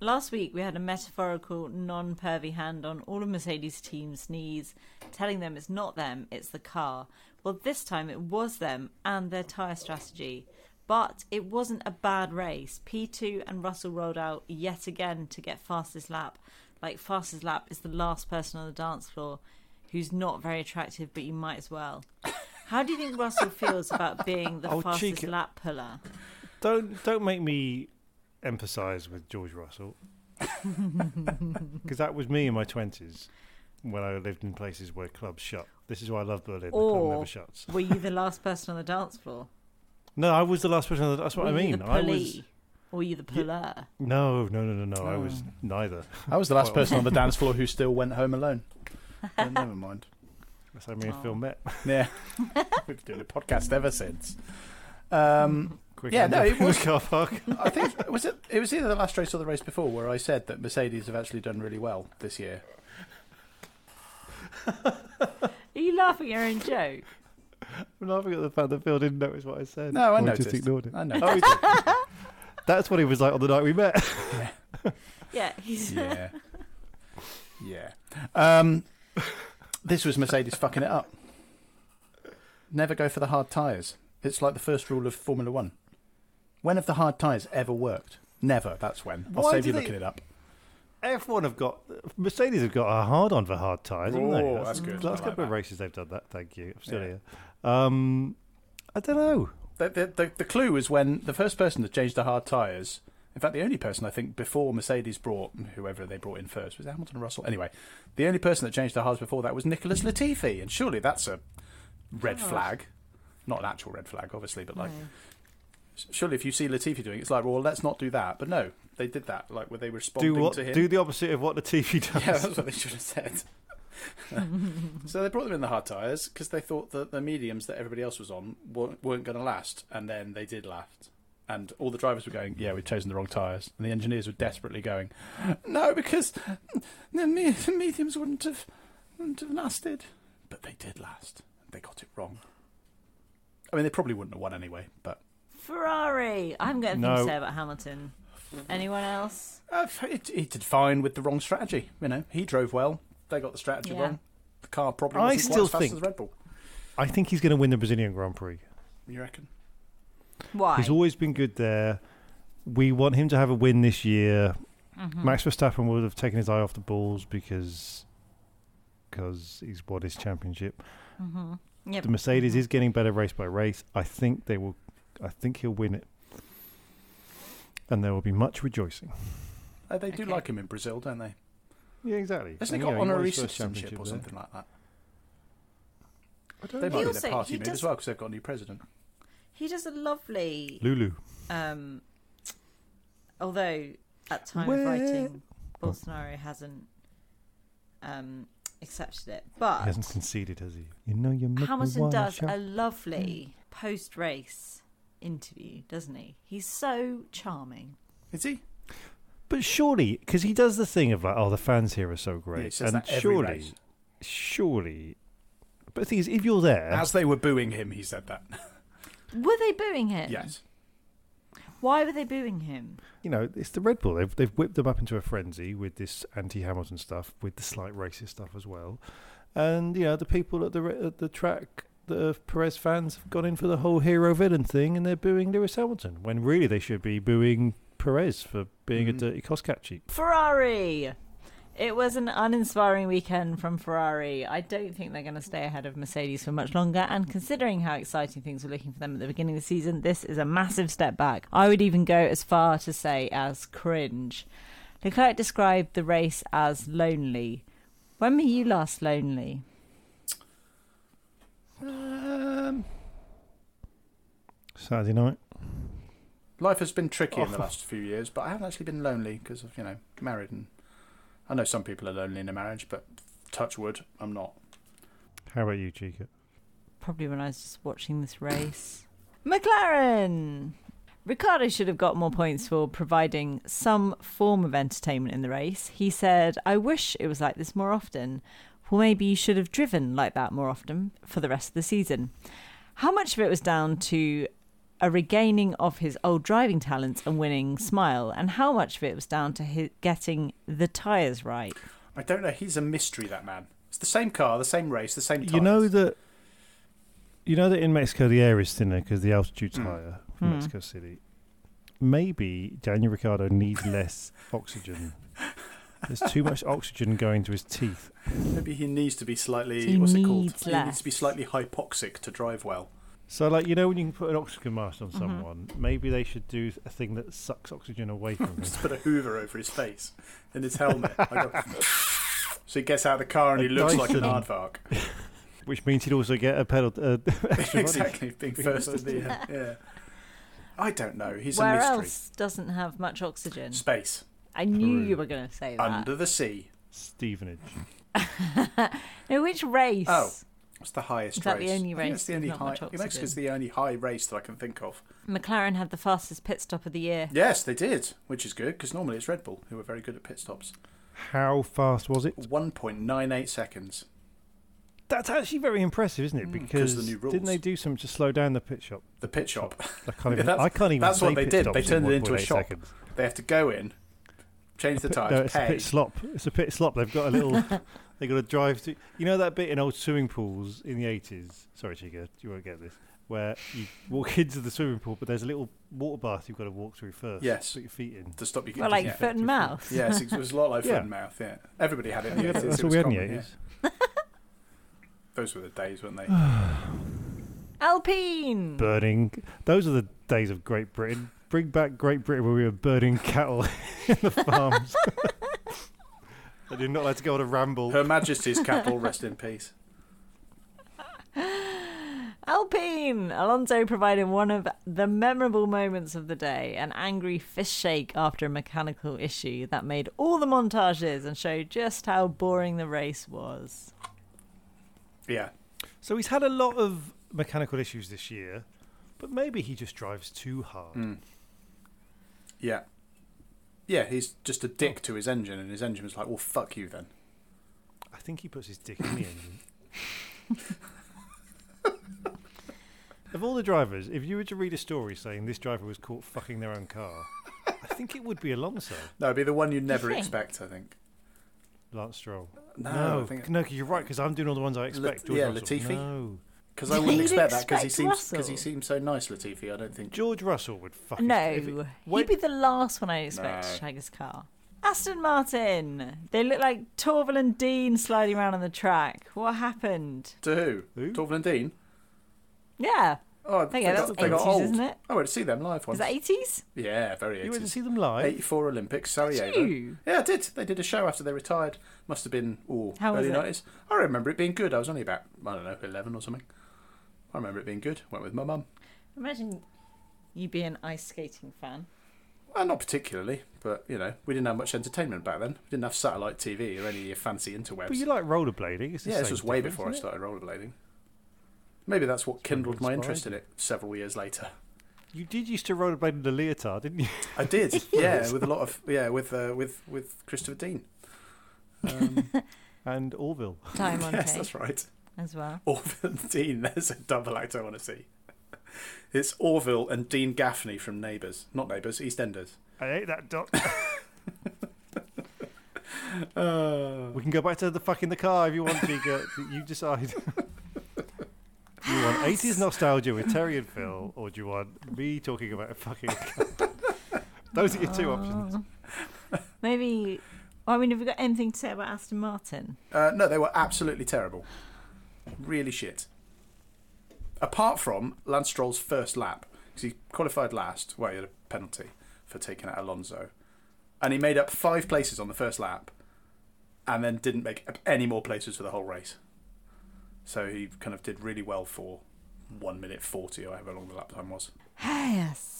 S1: Last week, we had a metaphorical, non pervy hand on all of Mercedes' team's knees, telling them it's not them, it's the car. Well, this time it was them and their tyre strategy. But it wasn't a bad race. P2 and Russell rolled out yet again to get fastest lap. Like, fastest lap is the last person on the dance floor who's not very attractive, but you might as well. How do you think Russell feels about being the
S3: Oh,
S1: fastest
S3: cheeky.
S1: lap puller?
S3: Don't don't make me empathise with George Russell, because that was me in my twenties when I lived in places where clubs shut. This is why I love Berlin. The club never shuts.
S1: were you the last person on the dance floor?
S3: No, I was the last person. That's what
S1: were
S3: I
S1: you
S3: mean.
S1: the
S3: I was
S1: Or were you the puller?
S3: no, no, no, no, no. I was
S1: Oh.
S3: neither.
S2: I was the last
S3: Well-
S2: person on the dance floor who still went home alone. But never mind.
S3: That's how me and Phil
S1: Oh.
S3: met.
S2: Yeah, we've been doing a podcast ever since. Um,
S3: Quick
S2: Yeah, no, it was-
S3: car park.
S2: I think was it. It was either the last race or the race before where I said that Mercedes have actually done really well this year.
S1: Are you laughing at your own joke?
S3: I'm laughing at the fact that Phil didn't notice what I said.
S2: No, I noticed.
S3: Just ignored it.
S2: I know.
S3: Oh. That's what he was like on the night we met.
S1: Yeah, he's.
S2: yeah, yeah. Um, this was Mercedes fucking it up. Never go for the hard tyres. It's like the first rule of Formula One. When have the hard tyres ever worked? Never. That's when. I'll
S3: Why
S2: save
S3: do
S2: you
S3: they-
S2: looking it up.
S3: F1 have got Mercedes have got a hard on for hard tyres, haven't they?
S2: Oh, that's good.
S3: The last
S2: like
S3: couple of
S2: that.
S3: races they've done that. Thank you. I'm still
S2: Yeah.
S3: here. Um, I don't know.
S2: The, the, the, the clue is when the first person that changed the hard tyres, in fact, the only person I think before Mercedes brought whoever they brought in first was it Hamilton or Russell. Anyway, the only person that changed the hards before that was Nicholas Latifi, and surely that's a red flag, not an actual red flag, obviously, but like. Surely, if you see Latifi doing it, it's like, well, let's not do that. But no, they did that. Like, were they responding
S3: Do what?
S2: to him?
S3: Do the opposite of what the TV does.
S2: Yeah, that's what they should have said. so they brought them in the hard tyres because they thought that the mediums that everybody else was on weren't, weren't going to last, and then they did last. And all the drivers were going, "Yeah, we've chosen the wrong tyres. and the engineers were desperately going, "No, because the, me- the mediums wouldn't have wouldn't have lasted." But they did last. They got it wrong. I mean, they probably wouldn't have won anyway. But
S1: Ferrari. I haven't got anything
S3: No.
S1: to say about Hamilton. Anyone else?
S2: uh, it, it did fine with the wrong strategy. You know, he drove well. They got the strategy
S1: Yeah.
S2: wrong. The car probably
S3: I
S2: wasn't
S3: still
S2: quite as fast
S3: think-
S2: as Red Bull.
S3: I think he's going to win the Brazilian Grand Prix.
S2: You reckon?
S1: Why?
S3: He's always been good there. We want him to have a win this year.
S1: Mm-hmm.
S3: Max Verstappen would have taken his eye off the balls because because he's won his championship.
S1: Yep.
S3: The Mercedes is getting better race by race. I think they will. I think he'll win it, and there will be much rejoicing.
S2: Uh, they do
S1: Okay.
S2: like him in Brazil, don't they?
S3: Yeah, exactly.
S2: Hasn't he
S3: And,
S2: got
S3: you know,
S2: honorary citizenship
S3: championship
S2: or
S3: there.
S2: something like that?
S3: I don't
S2: They
S3: know.
S2: might be
S1: also-
S2: the party
S1: he
S2: as well because they've got a new president.
S1: He does a lovely.
S3: Lulu.
S1: Um, although at time
S3: Where-
S1: of writing, Bolsonaro hasn't um, accepted it, but
S3: He hasn't conceded, has he? You know, you make me
S1: Hamilton
S3: wanna
S1: does
S3: shout.
S1: a lovely post-race interview, doesn't he? He's so charming.
S2: Is he?
S3: But surely, because he does the thing of like, oh, the fans here are so great,
S2: he says
S3: and surely,
S2: race.
S3: surely. But the thing is, if you're there,
S2: As they were booing him, he said that.
S1: Were they booing him?
S2: yes.
S1: Why were they booing him?
S3: you know, it's the Red Bull. They've they've whipped them up into a frenzy with this anti-Hamilton stuff, with the slight racist stuff as well, and you know, the people at the at the track. The Perez fans have gone in for the whole hero villain thing, and they're booing Lewis Hamilton when really they should be booing Perez for being a
S2: Mhm.
S3: dirty cost catchy.
S1: Ferrari. It was an uninspiring weekend from Ferrari. I don't think they're going to stay ahead of Mercedes for much longer. And considering how exciting things were looking for them at the beginning of the season, this is a massive step back. I would even go as far to say as cringe. Leclerc described the race as lonely. When were you last lonely?
S3: Um, Saturday night.
S2: Life has been tricky in the
S3: Oh.
S2: last few years, but I haven't actually been lonely because of you know married, and I know some people are lonely in a marriage, but touch wood, I'm not.
S3: How about you, Chica?
S1: Probably when I was just watching this race. McLaren! Ricciardo should have got more points for providing some form of entertainment in the race. He said, I wish it was like this more often. Well, maybe you should have driven like that more often for the rest of the season. How much of it was down to a regaining of his old driving talents and winning smile, and how much of it was down to his getting the tyres right?
S2: I don't know. He's a mystery. That man. It's the same car, the same race, the same.
S3: You know that. You know that in Mexico the air is thinner because the altitude's
S2: Mm.
S3: higher from
S1: Mm.
S3: Mexico City. Maybe Daniel Ricciardo needs less oxygen. There's too much oxygen going to his teeth.
S2: Maybe he needs to be slightly.
S1: He
S2: what's it called?
S1: needs
S2: He needs to be slightly hypoxic to drive well.
S3: So, like you know, when you can put an oxygen mask
S1: Mm-hmm.
S3: on someone, maybe they should do a thing that sucks oxygen away from them.
S2: Just put a Hoover over his face and his helmet. Like a- so he gets out of the car and he
S3: A
S2: looks like an
S3: Dyson.
S2: aardvark.
S3: Which means he'd also get a pedal. Uh, extra body.
S2: exactly, being first in the. Uh, yeah. I don't know. He's
S1: Where
S2: a mystery.
S1: else doesn't have much oxygen?
S2: Space
S1: I knew
S3: Peru.
S1: you were going to say that.
S2: under the sea.
S3: Stevenage.
S1: No, which race?
S2: Oh. It's the highest
S1: Is that
S2: race.
S1: the only
S2: I think
S1: race
S2: It's the only
S1: not
S2: high.
S1: much
S2: Mexico's
S1: oxygen?
S2: the only high race that I can think of.
S1: McLaren had the fastest pit stop of the year.
S2: Yes, they did, which is good because normally it's Red Bull who are very good at pit stops.
S3: How fast was it?
S2: 1.98 seconds.
S3: That's actually very impressive, isn't it?
S2: Hmm.
S3: Because
S2: the new
S3: didn't
S2: rules.
S3: they do something to slow down the pit shop?
S2: The pit shop.
S3: I can't
S2: Yeah,
S3: even.
S2: that's-
S3: I can't even.
S2: that's what
S3: say
S2: they
S3: pit
S2: did.
S3: stops
S2: They
S3: in
S2: turned it into a
S3: 1.8
S2: shop.
S3: seconds.
S2: They have to go in, change the
S3: A pit-
S2: tyres,
S3: no, it's a
S2: pay.
S3: pit slop. It's a pit slop. They've got a little. they got to drive to. You know that bit in old swimming pools in the eighties. Sorry, Chica, you won't get this. Where you walk into the swimming pool, but there's a little water bath you've got to walk through first.
S2: Yes.
S3: Put your feet in.
S2: to stop you getting.
S1: Well, like
S2: yeah.
S1: foot and mouth.
S2: Yes, it was a lot like
S3: Yeah.
S2: foot and mouth. Yeah, everybody had it. In the
S3: Yeah,
S2: 80s.
S3: that's
S2: it
S3: what we had in the
S2: common, yeah.
S3: eighties.
S2: Those were the days, weren't they?
S1: Alpine.
S3: Burning. Those are the days of Great Britain. Bring back Great Britain where we were burning cattle in the farms. I did not like to go on a ramble.
S2: Her Majesty's cattle, rest in peace.
S1: Alpine. Alonso provided one of the memorable moments of the day, an angry fist shake after a mechanical issue that made all the montages and showed just how boring the race was.
S2: Yeah,
S3: So he's had a lot of mechanical issues this year, but maybe he just drives too hard.
S2: Mm. Yeah, yeah. He's just a dick to his engine, and his engine was like, "Well, fuck you then."
S3: I think he puts his dick in the engine. of all the drivers, if you were to read a story saying this driver was caught fucking their own car, I think it would be Alonso,
S2: No, it'd be the one you'd never
S1: think?
S2: expect. I think.
S3: Lance Stroll.
S2: No,
S3: no,
S2: I think
S3: no, 'cause you're right. Because I'm doing all the ones I expect. George
S2: yeah,
S3: Russell.
S2: Latifi.
S3: No,
S2: because I wouldn't
S1: You'd
S2: expect that because he seems because he seems so nice, Latifi. I don't think.
S3: George Russell would fuck.
S1: No,
S3: His,
S1: he'd be the last one I expect
S2: No.
S1: to shag his car. Aston Martin. They look like Torvill and Dean sliding around on the track. What happened?
S2: To who?
S3: Who?
S2: Torvill and Dean.
S1: Yeah.
S2: Oh, they
S1: that's
S2: got, they got
S1: 80s,
S2: old.
S1: isn't it?
S2: I went to see them live once.
S1: Is that 80s?
S2: Yeah, very 80s.
S3: You went to see them live?
S2: 84 Olympics, Sarajevo.
S1: Did you?
S2: Yeah, I did. They did a show after they retired. Must have been ooh,
S1: How was
S2: early
S1: it?
S2: 90s. I remember it being good. I was only about, I don't know, 11 or something. I remember it being good. Went with my mum.
S1: Imagine you be an ice skating fan.
S2: Well, not particularly, but, you know, we didn't have much entertainment back then. We didn't have satellite TV or any fancy interwebs.
S3: But you like rollerblading. It's the
S2: yeah, this was way before I started rollerblading. Maybe that's what kindled my interest in it several years later.
S3: You did used to rollerblade in the leotard, didn't you?
S2: I did, yeah, with a lot of yeah, with uh, with with Christopher Dean. Um,
S3: and Orville.
S1: Diamante
S2: yes, that's right.
S1: As well.
S2: Orville and Dean. There's a double act I want to see. It's Orville and Dean Gaffney from Neighbours, not Neighbours, EastEnders.
S3: I hate that doc.
S2: Uh,
S3: we can go back to the fuck in the car if you want, Chica. you decide. you want 80s nostalgia with Terry and Phil, or do you want me talking about a fucking car? Those are your two options.
S1: Maybe. I mean, have we got anything to say about Aston Martin?
S2: uh, no, they were absolutely terrible. Really shit. Apart from Lance Stroll's first lap, because he qualified last. Well, he had a penalty for taking out Alonso, and he made up five places on the first lap, and then didn't make up any more places for the whole race. So he kind of did really well for one minute forty or however long the lap time was.
S1: Yes.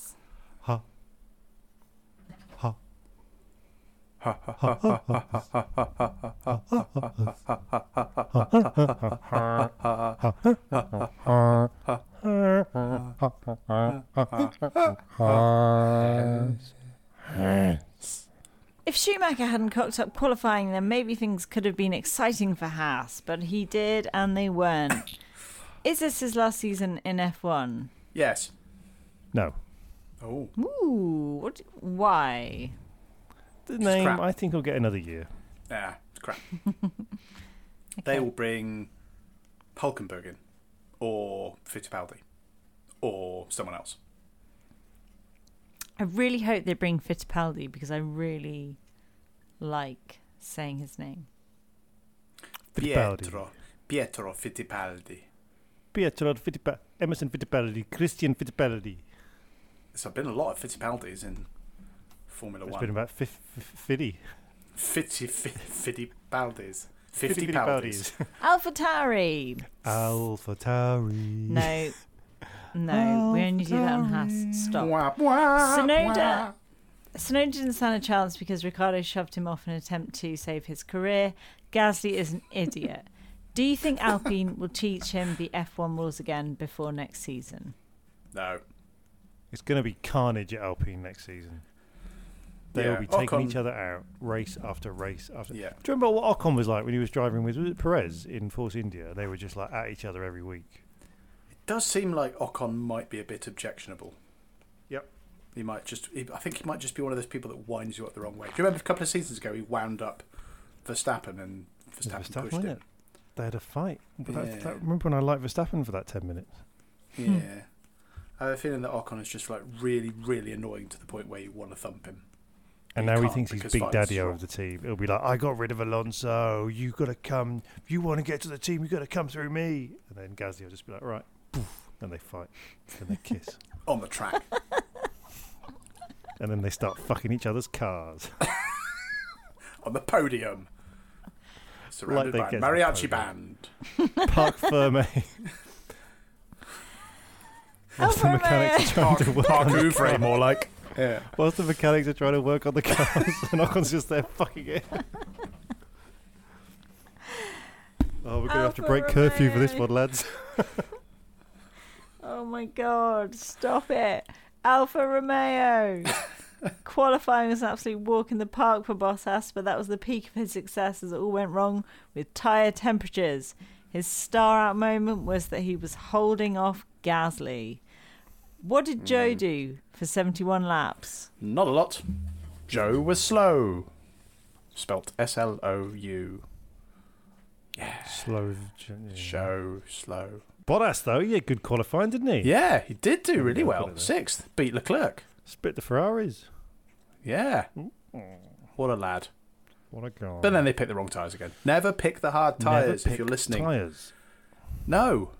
S1: If Schumacher hadn't cocked up qualifying, then maybe things could have been exciting for Haas, but he did and they weren't. Is this his last season in F1?
S2: Yes.
S3: No.
S2: Oh.
S1: Ooh, what, why?
S3: The name,
S2: crap.
S3: I think, will get another year.
S2: Yeah, it's crap. They will bring Hulkenberg in, or Fittipaldi, or someone else.
S1: I really hope they bring Fittipaldi because I really like saying his name.
S3: Fittipaldi.
S2: Pietro, Pietro Fittipaldi.
S3: Pietro Fittipaldi, Emerson Fittipaldi, Christian Fittipaldi.
S2: So There's been a lot of Fittipaldis in Formula
S3: It's
S2: One.
S3: It's been about fif- fif- fifty.
S2: Fitti, fi- Fittipaldis.
S3: Fifty
S2: Fifty Paldis.
S1: Alpha Tauri.
S3: Alpha Tauri.
S1: No. No, we only do that on Haas. Stop.
S2: Wah, wah,
S1: Tsunoda.
S2: wah.
S1: Tsunoda didn't stand a chance because Ricciardo shoved him off in an attempt to save his career. Gasly is an idiot. Do you think Alpine will teach him the F1 rules again before next season?
S2: No.
S3: It's going to be carnage at Alpine next season. They'll be taking
S2: Ocon-
S3: each other out, race after race after.
S2: Yeah.
S3: Do you remember what Ocon was like when he was driving with was it Perez in Force India? They were just like at each other every week.
S2: It does seem like Ocon might be a bit objectionable.
S3: Yep.
S2: He might just. He, I think he might just be one of those people that winds you up the wrong way. Do you remember a couple of seasons ago he wound up Verstappen and Verstappen,
S3: Verstappen,
S2: pushed him?
S3: They had a fight. But that-
S2: Yeah.
S3: that- remember when I liked Verstappen for that ten minutes?
S2: Yeah. I have a feeling that Ocon is just like really, really annoying to the point where you want to thump him.
S3: And now he
S2: can't
S3: thinks he's big daddy
S2: is
S3: of the team. He'll be like, I got rid of Alonso. You've got to come. If you want to get to the team, you've got to come through me. And then Gasly will just be like, right. Poof. And they fight. And they kiss.
S2: on the track.
S3: and then they start fucking each other's cars.
S2: on the podium. Surrounded
S3: they
S2: by
S3: get
S2: mariachi band.
S3: Park Ferme. Whilst the mechanics trying to work
S2: Park
S3: on the
S2: Ouvre, more like. Yeah.
S3: Whilst the mechanics are trying to work on the cars, and Ocon's just there fucking it. Oh, we're going to have to
S1: Alfa
S3: break curfew for this
S1: Romeo.
S3: one, lads.
S1: Oh my god, stop it. Alfa Romeo. Qualifying was an absolute walk in the park for Bottas, but that was the peak of his success as it all went wrong with tyre temperatures. His star out moment was that he was holding off Gasly. What did Joe mm. do for 71 laps?
S2: Not a lot. Joe was slow. Spelt S L O U. Yeah.
S3: Slow. yeah.
S2: Show slow.
S3: Bottas, though, yeah, good qualifying, didn't he?
S2: Yeah, he did do really well.
S3: put it there.
S2: Sixth. Beat Leclerc.
S3: Split the Ferraris.
S2: Yeah. What a lad.
S3: What a guy.
S2: But then they picked the wrong tyres again. Never pick the hard tyres if you're listening.
S3: Tyres.
S2: No.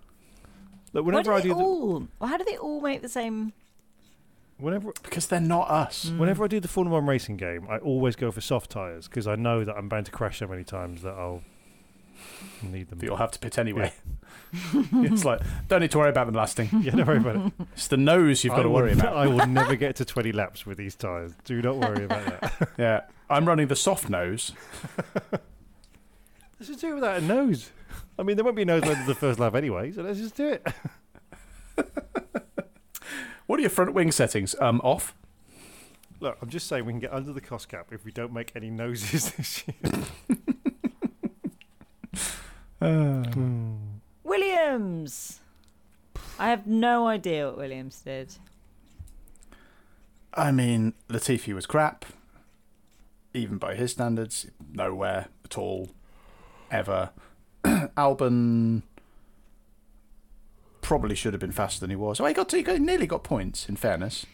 S3: Look,
S1: Why
S3: whenever
S1: do
S3: I
S1: they
S3: do, the,
S1: all? How do they all make the same?
S3: Whenever
S2: Because they're not us.
S1: Mm.
S3: whenever I do the Formula One racing game, I always go for soft tires because I know that I'm bound to crash so many times that I'll need them.
S2: But you'll have to pit anyway. it's like, don't need to worry about them lasting.
S3: yeah, don't worry about it.
S2: It's the nose you've got
S3: I
S2: to worry
S3: n-
S2: about.
S3: I will never get to 20 laps with these tires. Do not worry about that.
S2: Yeah. I'm running the soft nose.
S3: Let's just do it without a nose. I mean, there won't be a nose under the first lap anyway, so let's just do it.
S2: What are your front wing settings? Um, off.
S3: Look, I'm just saying we can get under the cost cap if we don't make any noses this year.
S1: Williams. I have no idea what Williams did.
S2: I mean, Latifi was crap, even by his standards. Nowhere at all, ever. Albon probably should have been faster than he was. Oh, he got, to, he got nearly got points. In fairness,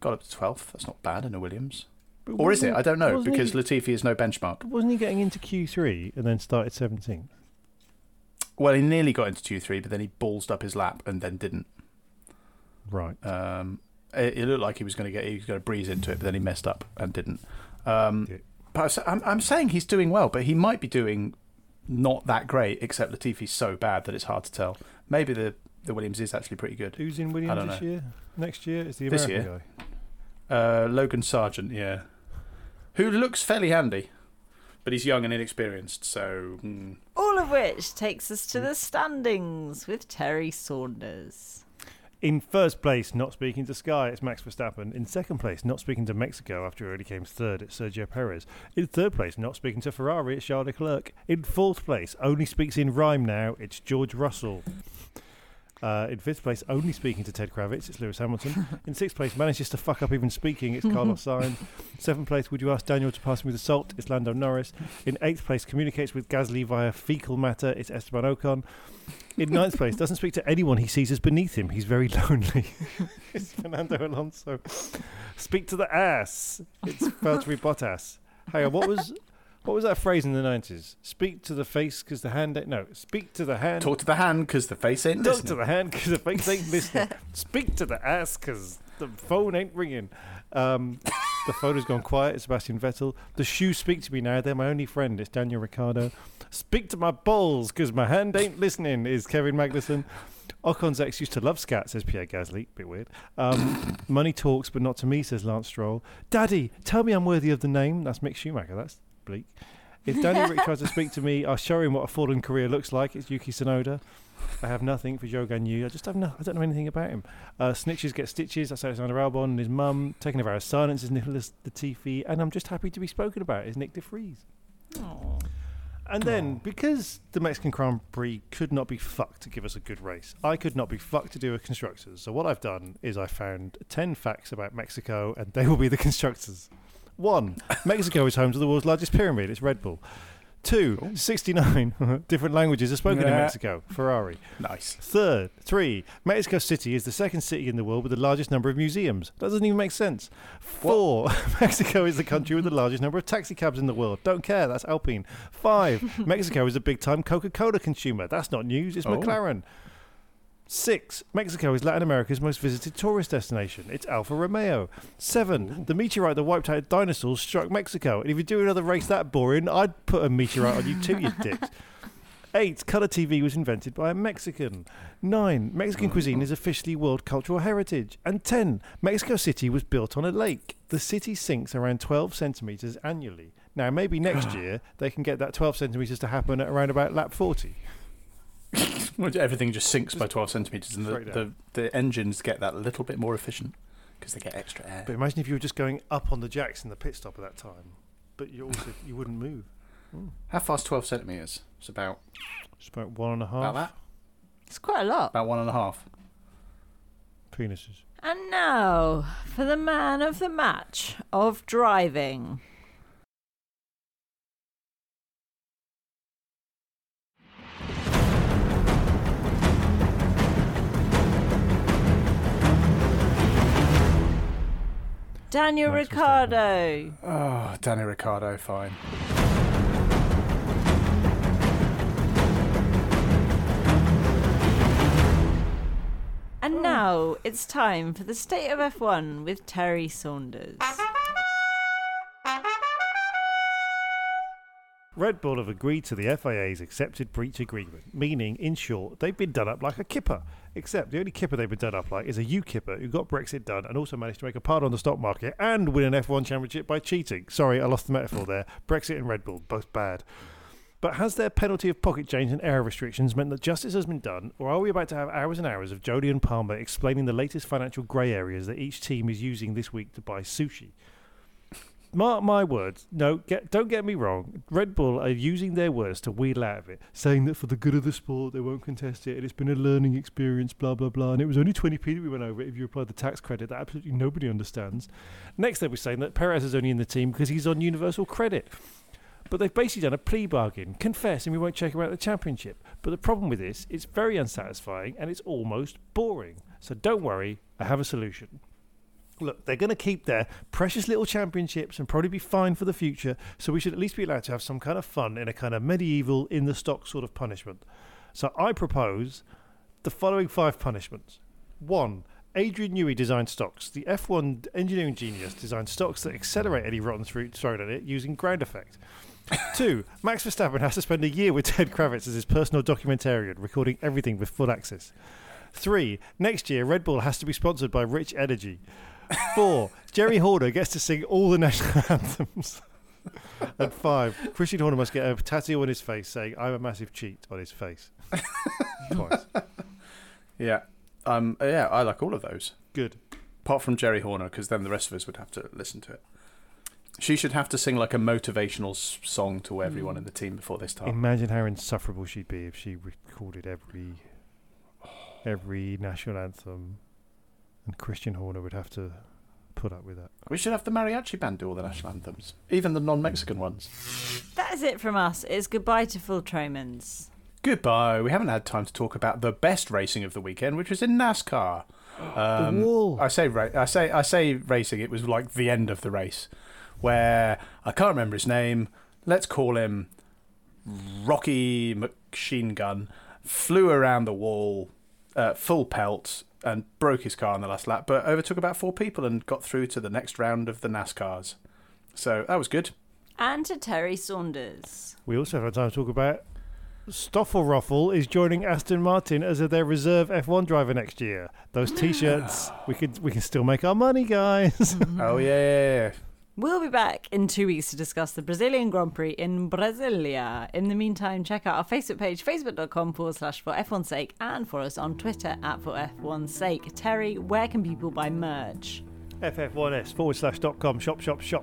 S2: got up to twelfth. That's not bad in a Williams.
S3: But
S2: Or is it? I don't know because
S3: he,
S2: Latifi is no benchmark.
S3: wasn't he getting into Q3 and then started 17th?
S2: Well, he nearly got into Q three, but then he ballsed up his lap and then didn't.
S3: Right.
S2: Um, it, it looked like he was going to get he was going to breeze into it, but then he messed up and didn't. Um,
S3: Yeah.
S2: But I'm, I'm saying he's doing well, but he might be doing not that great. Except Latifi's so bad that it's hard to tell. Maybe the the Williams is actually pretty good.
S3: Who's in Williams this
S2: know.
S3: year? Next year is the
S2: This
S3: American
S2: year?
S3: guy.
S2: Uh, Logan Sargent, yeah, who looks fairly handy, but he's young and inexperienced. So hmm.
S1: All of which takes us to the standings with Terry Saunders.
S3: In first place, not speaking to Sky, it's Max Verstappen. In second place, not speaking to Mexico after he already came third, it's Sergio Perez. In third place, not speaking to Ferrari, it's Charles Leclerc. In fourth place, only speaks in rhyme now, it's George Russell. Uh, in fifth place, only speaking to Ted Kravitz, it's Lewis Hamilton. In sixth place, manages to fuck up even speaking, it's Carlos Sainz. Seventh place, would you ask Daniel to pass me the salt, it's Lando Norris. In eighth place, communicates with Gasly via fecal matter, it's Esteban Ocon. In ninth place, doesn't speak to anyone he sees as beneath him, he's very lonely. it's Fernando Alonso. Speak to the ass, it's Valtteri Bottas. Hang on, what was what was that phrase in the nineties? Speak to the face because the hand ain't no. Speak to the hand.
S2: talk to the hand because the face ain't
S3: Talk
S2: listening.
S3: to the hand because the face ain't listening. Speak to the ass because the phone ain't ringing. Um, the phone has gone quiet. It's Sebastian Vettel. The shoes speak to me now. They're my only friend. It's Daniel Ricciardo. Speak to my balls because my hand ain't listening. Is Kevin Magnussen. Ocon's ex used to love scat, says Pierre Gasly. Bit weird. Um, money talks, but not to me, says Lance Stroll. Daddy, tell me I'm worthy of the name. That's Mick Schumacher. That's bleak. If Danny Rick tries to speak to me, I'll show him what a fallen career looks like. It's Yuki Tsunoda. I have nothing for Zhou Guanyu. I just have no. I don't know anything about him. Uh, snitches get stitches. That's Alexander Albon and his mum. Taking over our silence is Nicholas Latifi, and I'm just happy to be spoken about. Is Nick De Vries. And then, because the Mexican Grand Prix could not be fucked to give us a good race, I could not be fucked to do a constructors. So what I've done is I found ten facts about Mexico, and they will be the constructors. One, Mexico is home to the world's largest pyramid. It's Red Bull. Two, 69 different languages are spoken in Mexico. Ferrari.
S2: Nice.
S3: Third, three, Mexico City is the second city in the world with the largest number of museums. That doesn't even make sense. Four, Mexico is the country with the largest number of taxi cabs in the world. Don't care, that's Alpine. Five, Mexico is a big time Coca Cola consumer. That's not news, it's
S2: Oh.
S3: McLaren. Six, Mexico is Latin America's most visited tourist destination. It's Alfa Romeo. Seven, the meteorite that wiped out dinosaurs struck Mexico. And if you do another race that boring, I'd put a meteorite on you too, you dicks. Eight, colour TV was invented by a Mexican. Nine, Mexican mm-hmm. cuisine is officially World Cultural Heritage. And ten, Mexico City was built on a lake. The city sinks around 12 centimetres annually. Now, maybe next year they can get that 12 centimetres to happen at around about lap 40.
S2: Everything just sinks by 12 centimeters, and the, the, the engines get that little bit more efficient because they get extra air.
S3: But imagine if you were just going up on the jacks in the pit stop at that time, but you also you wouldn't move. Mm.
S2: How fast 12 centimeters? It's about
S3: It's about one and a half
S2: about that.
S1: It's quite a lot.
S2: About one and a half.
S3: penises.
S1: And now for the man of the match of driving. Daniel
S3: Verstappen.
S1: Ricciardo.
S2: Ah, oh, Danny Ricciardo, fine.
S1: And now it's time for the state of F1 with Terry Saunders.
S3: Red Bull have agreed to the FIA's accepted breach agreement, meaning, in short, they've been done up like a kipper. Except the only kipper they've been done up like is a U-kipper who got Brexit done and also managed to make a part on the stock market and win an F1 championship by cheating. Sorry, I lost the metaphor there. Brexit and Red Bull, both bad. But has their penalty of pocket change and aero restrictions meant that justice has been done, or are we about to have hours and hours of Jolyon Palmer explaining the latest financial grey areas that each team is using this week to buy sushi? Mark my words. No, get, don't get me wrong. Red Bull are using their words to wheedle out of it, saying that for the good of the sport, they won't contest it, and it's been a learning experience, blah, blah, blah. And it was only 20p that we went over it if you applied the tax credit that absolutely nobody understands. Next, they'll be saying that Perez is only in the team because he's on universal credit. But they've basically done a plea bargain. Confess, and we won't check him out the championship. But the problem with this, it's very unsatisfying and it's almost boring. So don't worry, I have a solution. Look, they're going to keep their precious little championships and probably be fine for the future. So we should at least be allowed to have some kind of fun in a kind of medieval, in the stock sort of punishment. So I propose the following five punishments. One, Adrian Newey designed stocks. The F1 engineering genius designed stocks that accelerate any rotten fruit thrown at it using ground effect. Two, Max Verstappen has to spend a year with Ted Kravitz as his personal documentarian, recording everything with full access. Three, next year Red Bull has to be sponsored by Rich Energy. Four, Geri Horner gets to sing all the national anthems. and five, Christian Horner must get a tattoo on his face saying, I'm a massive cheat on his face. Twice.
S2: Yeah. Um. Yeah, I like all of those.
S3: Good.
S2: Apart from Geri Horner, because then the rest of us would have to listen to it. She should have to sing like a motivational s- song to everyone in the team before this time.
S3: Imagine how insufferable she'd be if she recorded every every national anthem, and Christian Horner would have to put up with that.
S2: We should have the mariachi band do all the national anthems, even the non-Mexican ones.
S1: That is it from us. It's goodbye to Phil Tromans.
S2: Goodbye. We haven't had time to talk about the best racing of the weekend, which was in NASCAR. Um,
S3: wall.
S2: I say ra- I say I say racing. It was like the end of the race, where I can't remember his name. Let's call him Rocky Machine Gun. Flew around the wall, uh, full pelt, and broke his car on the last lap, but overtook about four people and got through to the next round of the NASCARs. So that was good.
S1: And to Terry Saunders.
S3: We also have time to talk about Stoffel Ruffle is joining Aston Martin as their reserve F1 driver next year. Those ah. T-shirts, we could we can still make our money, guys. Mm-hmm.
S2: Oh yeah, yeah, yeah.
S1: We'll be back in two weeks to discuss the Brazilian Grand Prix in Brasilia. In the meantime, check out our Facebook page, facebook.com forward slash for F1's sake, and for us on Twitter at for F1's sake. Terry, where can people buy merch?
S3: FF1S forward slash dot com shop shop shop.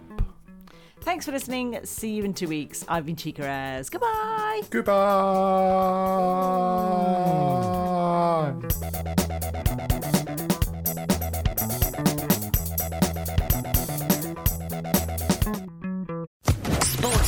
S1: Thanks for listening. See you in two weeks. I've been Chica Ayres. Goodbye.
S2: Goodbye.